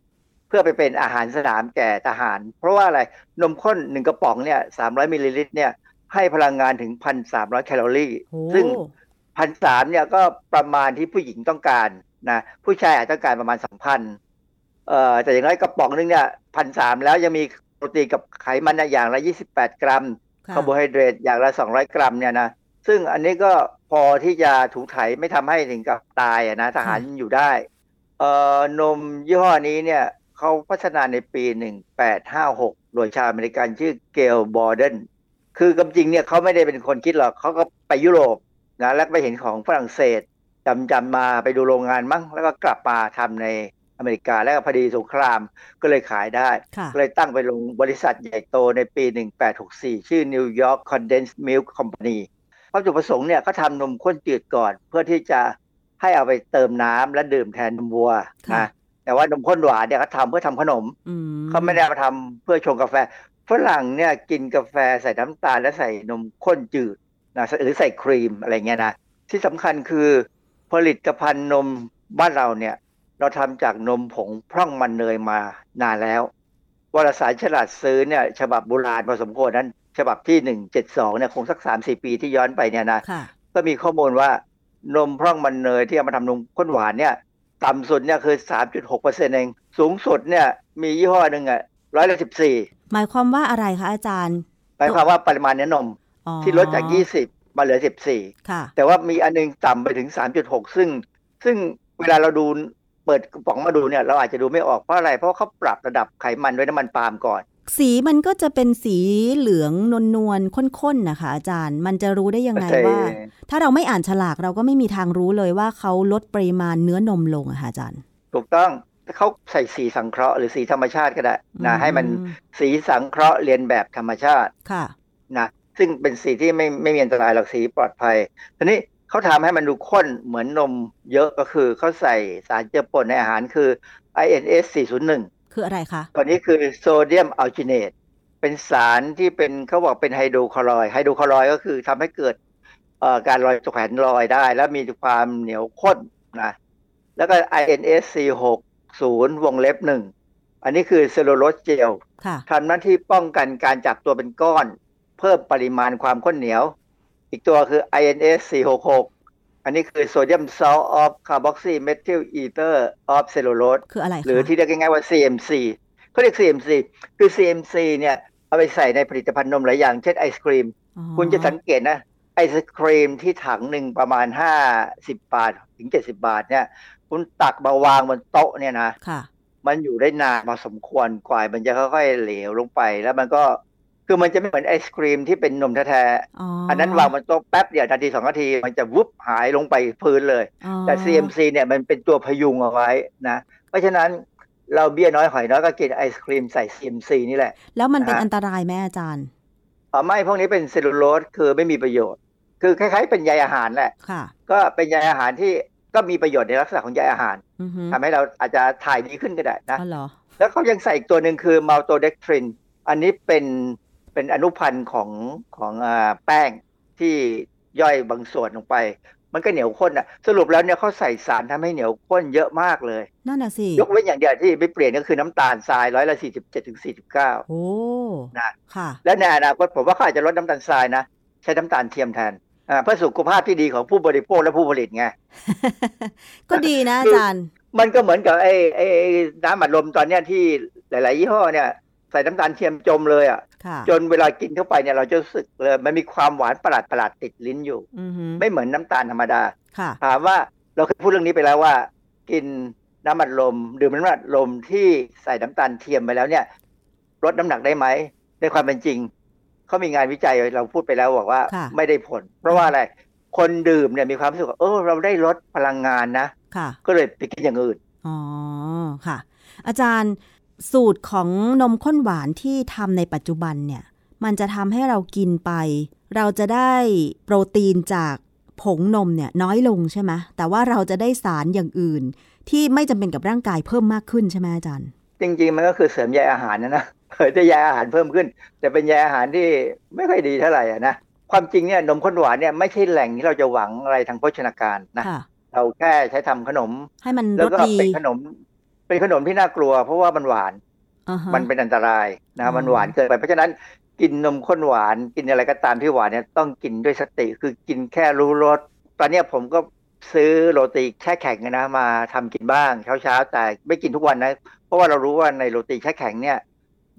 เพื่อไปเป็นอาหารสนามแก่ทหาร เพราะว่าอะไรนมข้นหนึ่งกระป๋องเนี่ย300มิลลิลิตรเนี่ยให้พลังงานถึง 1,300 แคลอรี่โอ้ซึ่งพันสามเนี่ยก็ประมาณที่ผู้หญิงต้องการนะผู้ชายอาจต้องการประมาณสองพัน เอ่อแต่อย่างไรกระป๋องนึงเนี่ยพันสามแล้วยังมีโปรตีนกับไขมันเนี่ยอย่างละยี่สิบแปดกรัมค่ะคาร์โบไฮเดรตอย่างละสองร้อยกรัมเนี่ยนะซึ่งอันนี้ก็พอที่จะถูไถไม่ทำให้ถึงกับตายอะนะทหารอยู่ได้เอ่อนมยี่ห้อนี้เนี่ยเขาพัฒนาในปีหนึ่งแปดห้าหกโดยชาวอเมริกันชื่อเกลบอร์เดนคือความจริงเนี่ยเขาไม่ได้เป็นคนคิดหรอกเขาก็ไปยุโรปนะแล้วก็ไปเห็นของฝรั่งเศสจำจำมาไปดูโรงงานมั้งแล้วก็กลับมาทำใน อเมริกาแล้วก็พอดีสงครามก็เลยขายได้ค่ะก็เลยตั้งไปลงบริษัทใหญ่โตในปี 1864 ชื่อ New York Condensed Milk Company วัตถุประสงค์เนี่ยเขาทำนมข้นจืดก่อน เพื่อที่จะให้เอาไปเติมน้ำและดื่มแทนนมวัวค่ะนะแต่ว่านมข้นหวานเนี่ยเขาทำเพื่อทำขนมอืมเขาไม่ได้มาทำเพื่อชงกาแฟฝรั่งเนี่ยกินกาแฟใส่น้ำตาลและใส่นมข้นจืดนะหรือใส่ครีมอะไรเงี้ยนะที่สำคัญคือผลิตภัณฑ์นมบ้านเราเนี่ย เราทำจากนมผงพร่องมันเนยมานานแล้ว วารสารฉลาดซื้อเนี่ย ฉบับโบราณพอสมควรนั้น ฉบับที่172เนี่ยคงสัก3-4ปีที่ย้อนไปเนี่ยนะค่ะก็มีข้อมูลว่านมพร่องมันเนยที่เอามาทำนมข้นหวานเนี่ย ต่ำสุดเนี่ยคือ3.6%เอง สูงสุดเนี่ย มียี่ห้อหนึ่งอะร้อยละ14หมายความว่าอะไรคะอาจารย์ หมายความว่าปริมาณเนื้อนมอ๋อที่ลดจาก20มาเหลือ14ค่ะแต่ว่ามีอันนึงต่ำไปถึง3.6ซึ่ง ซึ่งเวลาเราดู เปิดกระป๋องมาดูเนี่ยเราอาจจะดูไม่ออกเพราะอะไร เพราะเขาปรับระดับไขมันด้วยน้ำมันปาล์มก่อน สีมันก็จะเป็นสีเหลืองนวลนวลๆข้นๆนะคะ อาจารย์ มันจะรู้ได้ยังไงใช่ว่า ถ้าเราไม่อ่านฉลากเราก็ไม่มีทางรู้เลยว่าเขาลดปริมาณเนื้อนมลงอะค่ะอาจารย์ ถูกต้องเขาใส่สีสังเคราะห์หรือสีธรรมชาติก็ได้นะอืมให้มันสีสังเคราะห์เรียนแบบธรรมชาติค่ะนะซึ่งเป็นสีที่ไม่ไม่มีอันตรายหรอกสีปลอดภัยทีนี้ เขาทำให้มันดูข้นเหมือนนมเยอะก็คือเขาใส่สารเจือปนในอาหารคือ INS 401 คืออะไรคะตัวนี้คือโซเดียมอัลจิเนตเป็นสารที่เป็นเขาบอกเป็น hydrocolloid hydrocolloid ก็คือทำให้เกิดเอ่อการลอยแขวนลอยได้ แล้วมีความเหนียวข้นนะแล้วก็ INS 460 วงเล็บหนึ่งอันนี้คือเซลลูโลสเจลค่ะทำหน้าที่ป้องกันการจับตัวเป็นก้อน เพิ่มปริมาณความข้นเหนียว อีกตัวคือ INS 466 อันนี้คือ sodium salt of carboxymethyl ether of cellulose คืออะไรคะหรือที่เรียกง่ายๆว่า CMC เขาเรียก CMC คือ CMC เนี่ย เอาไปใส่ในผลิตภัณฑ์นมหลายอย่าง เช่นไอศครีมอ๋อคุณจะสังเกตนะ ไอศครีมที่ถังหนึ่งประมาณ 50 บาท ถึง 70 บาทเนี่ย คุณตักมาวางบนโต๊ะเนี่ยนะค่ะมันอยู่ได้นานพอสมควรกว่ามันจะค่อยๆเหลวลงไป แล้วมันก็ คือมันจะไม่เหมือนไอศครีมที่เป็นนมแท้อ๋อๆอัอันนั้นวางบนโต๊ะแป๊บเดียวนาทีสองนาที มันจะวุบหายลงไปพื้นเลย แต่ CMC เนี่ยมันเป็นตัวพยุงเอาไว้นะ เพราะฉะนั้นเราเบี้ยน้อยหอยน้อยก็กินไอศครีมใส่ CMC นี่แหละ แล้วมันเป็นนะฮะอันตรายไหมอาจารย์อ๋อไม่พวกนี้เป็นเซลลูโลสคือไม่มีประโยชน์ คือคล้ายๆ เป็นใยอาหารแหละค่ะก็เป็นใยอาหารที่ก็มีประโยชน์ในลักษณะของใยอาหารอือฮึทำให้เราอาจจะถ่ายดีขึ้นก็ได้นะอ๋อเหรอแล้วเขายังใส่อีกตัวหนึ่งคือมัลโตเดกทรินอันนี้เป็น เป็นอนุพันธ์ของของอ่าแป้งที่ย่อยบางส่วนลงไป มันก็เหนียวข้นอะ สรุปแล้วเนี่ยเขาใส่สารทำให้เหนียวข้นเยอะมากเลย นั่นน่ะสิ ยกเว้นอย่างเดียวที่ไม่เปลี่ยนก็คือน้ำตาลทรายร้อยละสี่สิบเจ็ดถึงสี่สิบเก้าโอ้นะค่ะและในอนาคตผมว่าเขาอาจจะลดน้ำตาลทรายนะ ใช้น้ำตาลเทียมแทนอ่าเพื่อสุขภาพที่ดีของผู้บริโภคและผู้ผลิตไง ก็ดีนะอาจารย์ มันก็เหมือนกับไอ้ไอ้ไอ้น้ำอัดลมตอนเนี้ยที่หลาย ๆ ยี่ห้อเนี่ยใส่น้ำตาลเทียมจมเลยอะค่ะ จนเวลากินเข้าไปเนี่ยเราจะรู้สึกเลยมันมีความหวานประหลาดประหลาดๆติดลิ้นอยู่อือฮึไม่เหมือนน้ำตาลธรรมดาค่ะถามว่าเราเคยพูดเรื่องนี้ไปแล้วว่า กินน้ำอัดลมดื่มน้ำอัดลมที่ใส่น้ำตาลเทียมไปแล้วเนี่ย ลดน้ำหนักได้ไหมในความเป็นจริงเขามีงานวิจัยเราพูดไปแล้วบอกว่าค่ะไม่ได้ผล เพราะว่าอะไรคนดื่มเนี่ยมีความรู้สึกว่าเออเราได้ลดพลังงานนะค่ะก็เลยไปกินอย่างอื่นอ๋อค่ะ อาจารย์ สูตรของนมข้นหวานที่ทำในปัจจุบันเนี่ย มันจะทำให้เรากินไป เราจะได้โปรตีนจากผงนมเนี่ยน้อยลงใช่ไหมแต่ว่าเราจะได้สารอย่างอื่น ที่ไม่จำเป็นกับร่างกายเพิ่มมากขึ้นใช่ไหมอาจารย์ จริง ๆ มันก็คือเสริมใยอาหารนะนะเออจะใยอาหารเพิ่มขึ้น แต่เป็นใยอาหารที่ไม่ค่อยดีเท่าไหร่อะนะความจริงเนี่ยนมข้นหวานเนี่ยไม่ใช่แหล่งที่เราจะหวังอะไรทางโภชนาการนะค่ะเราแค่ใช้ทำขนม ให้มันแล้รวสก็ดีเป็นขนม เป็นขนมที่น่ากลัว เพราะว่ามันหวานอ่าฮะมันเป็นอันตรายอ๋นะอมันหวานเกินไป เพราะฉะนั้นกินนมข้นหวานกินอะไรก็ตามที่หวานเนี่ยต้องกินด้วยสติคือกินแค่รู้รสตอนเนี้ยผมก็ซื้อโรตีแช่แข็งนะมาทำกินบ้างเช้าๆแต่ไม่กินทุกวันนะ เพราะว่าเรารู้ว่าในโรตีแช่แข็งเนี่ย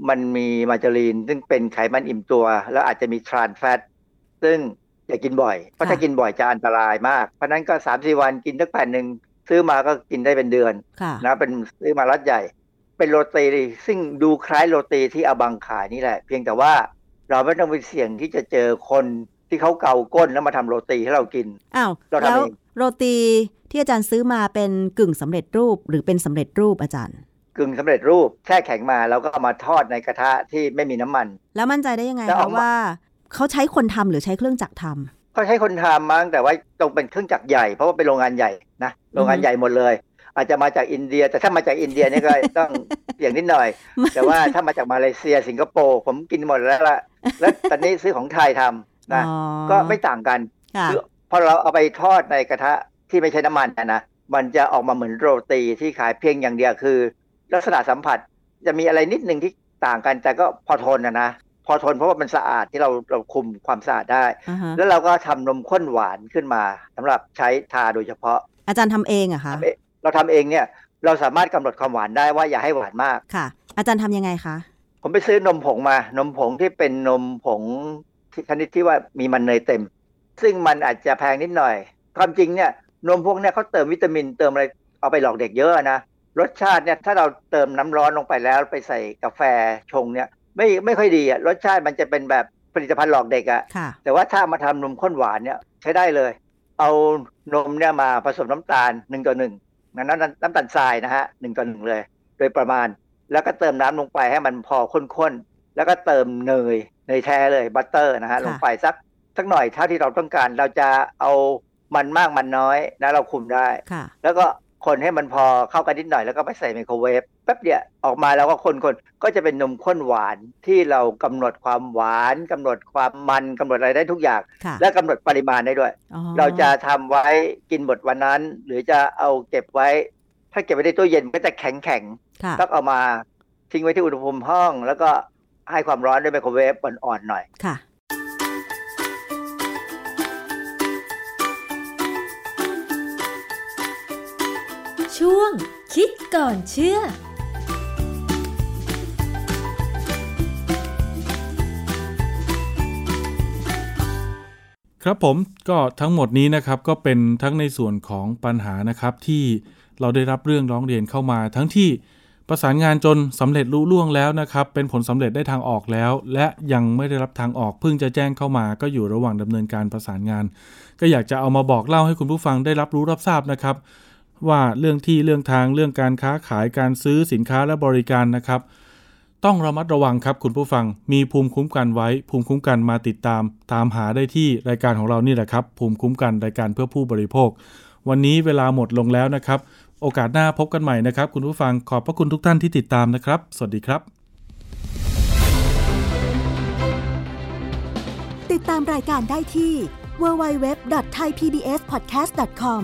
มันมีมาการีนซึ่งเป็นไขมันอิ่มตัว แล้วอาจจะมีทรานแฟตซึ่งอย่ากินบ่อย เพราะถ้ากินบ่อยจะอันตรายมาก เพราะฉะนั้นก็สามสี่วันกินสักแผ่นหนึ่ง ซื้อมาก็กินได้เป็นเดือนค่ะนะเป็นซื้อมารัดใหญ่ เป็นโรตีซึ่งดูคล้ายโรตีที่อาบังขายนี่แหละ เพียงแต่ว่าเราไม่ต้องไปเสี่ยงที่จะเจอคนที่เขาเกาก้นแล้วมาทำโรตีให้เรากินอ้าวเราทำแล้วเองโรตีที่อาจารย์ซื้อมาเป็นกึ่งสำเร็จรูปหรือเป็นสำเร็จรูปอาจารย์ กึ่งสำเร็จรูปแช่แข็งมาแล้วก็เอามาทอดในกระทะที่ไม่มีน้ำมัน แล้วมั่นใจได้ยังไงแล้วคะเอามาว่าเขาใช้คนทำหรือใช้เครื่องจักรทำ เขาใช้คนทำมั้งแต่ว่าต้องเป็นเครื่องจักรใหญ่เพราะว่าเป็นโรงงานใหญ่นะโรงงานใหญ่หมดเลย อาจจะมาจากอินเดีย แต่ถ้ามาจากอินเดียเนี่ยก็ต้องเสี่ยงนิดหน่อย แต่ว่าถ้ามาจากมาเลเซียสิงคโปร์ผมกินหมดแล้วละแล้วตอนนี้ซื้อของไทยทำนะอ๋อก็ไม่ต่างกันค่ะคือพอเราเอาไปทอดในกระทะที่ไม่ใช้น้ำมันนะนะมันจะออกมาเหมือนโรตีที่ขายเพียงอย่างเดียวคือ ลักษณะสัมผัสจะมีอะไรนิดหนึ่งที่ต่างกันแต่ก็พอทนนะนะ พอทนเพราะว่ามันสะอาดที่เราเราคุมความสะอาดได้อ่าฮะแล้วเราก็ทำนมข้นหวานขึ้นมาสำหรับใช้ทาโดยเฉพาะ อาจารย์ทำเองเหรอะคะทำเองเราทำเองเนี่ยเราสามารถกำหนดความหวานได้ว่าอย่าให้หวานมากค่ะ อาจารย์ทำยังไงคะผมไปซื้อนมผงมา นมผงที่เป็นนมผงที่ชนิดที่ว่ามีมันเนยเต็ม ซึ่งมันอาจจะแพงนิดหน่อย ความจริงเนี่ยนมพวกเนี่ยเขาเติมวิตามินเติมอะไรเอาไปหลอกเด็กเยอะนะรสชาติเนี่ยถ้าเราเติมน้ำร้อนลงไปแล้วไปใส่กาแฟชงเนี่ย ไม่ไม่ค่อยดีอะรสชาติมันจะเป็นแบบผลิตภัณฑ์หลอกเด็กอะค่ะแต่ว่าถ้ามาทำนมข้นหวานเนี่ยใช้ได้เลย เอานมเนี่ยมาผสมน้ำตาลหนึ่งต่อหนึ่งน้ำน้ำน้ำตาลทรายนะฮะหนึ่งต่อหนึ่งเลย โดยประมาณ แล้วก็เติมน้ำลงไปให้มันพอข้นๆแล้วก็เติมเนยเนยแท้เลยบัตเตอร์นะฮะค่ะลงไปสักสักหน่อยเท่าที่เราต้องการ เราจะเอามันมากมันน้อยนะเราคุมได้ค่ะแล้วก็ คนให้มันพอเข้ากันนิดหน่อยแล้วก็ไปใส่ไมโครเวฟแป๊บเดียวออกมาแล้วก็คนๆก็จะเป็นนมข้นหวานที่เรากำหนดความหวานกำหนดความมันกำหนดอะไรได้ทุกอย่างค่ะและกำหนดปริมาณได้ด้วยอ๋อเราจะทำไว้กินหมดวันนั้น หรือจะเอาเก็บไว้ ถ้าเก็บไว้ในตู้เย็นมันก็จะแข็งแข็งๆค่ะต้องเอามาทิ้งไว้ที่อุณหภูมิห้อง แล้วก็ให้ความร้อนด้วยไมโครเวฟอ่อนๆหน่อย คิดก่อนเชื่อ ครับผมก็ทั้งหมดนี้นะครับก็เป็นทั้งในส่วนของปัญหานะครับที่เราได้รับเรื่องร้องเรียนเข้ามา ทั้งที่ประสานงานจนสำเร็จลุล่วงแล้วนะครับ เป็นผลสำเร็จได้ทางออกแล้ว และยังไม่ได้รับทางออกเพิ่งจะแจ้งเข้ามา ก็อยู่ระหว่างดำเนินการประสานงาน ก็อยากจะเอามาบอกเล่าให้คุณผู้ฟังได้รับรู้รับทราบนะครับ ว่าเรื่องที่เรื่องทางเรื่องการค้าขายการซื้อสินค้าและบริการนะครับ ต้องระมัดระวังครับคุณผู้ฟังมีภูมิคุ้มกันไว้ ภูมิคุ้มกันมาติดตาม ตามหาได้ที่รายการของเรานี่แหละครับ ภูมิคุ้มกันรายการเพื่อผู้บริโภค วันนี้เวลาหมดลงแล้วนะครับ โอกาสหน้าพบกันใหม่นะครับ คุณผู้ฟังขอบพระคุณทุกท่านที่ติดตามนะครับ สวัสดีครับติดตามรายการได้ที่ www.thaipbspodcast.com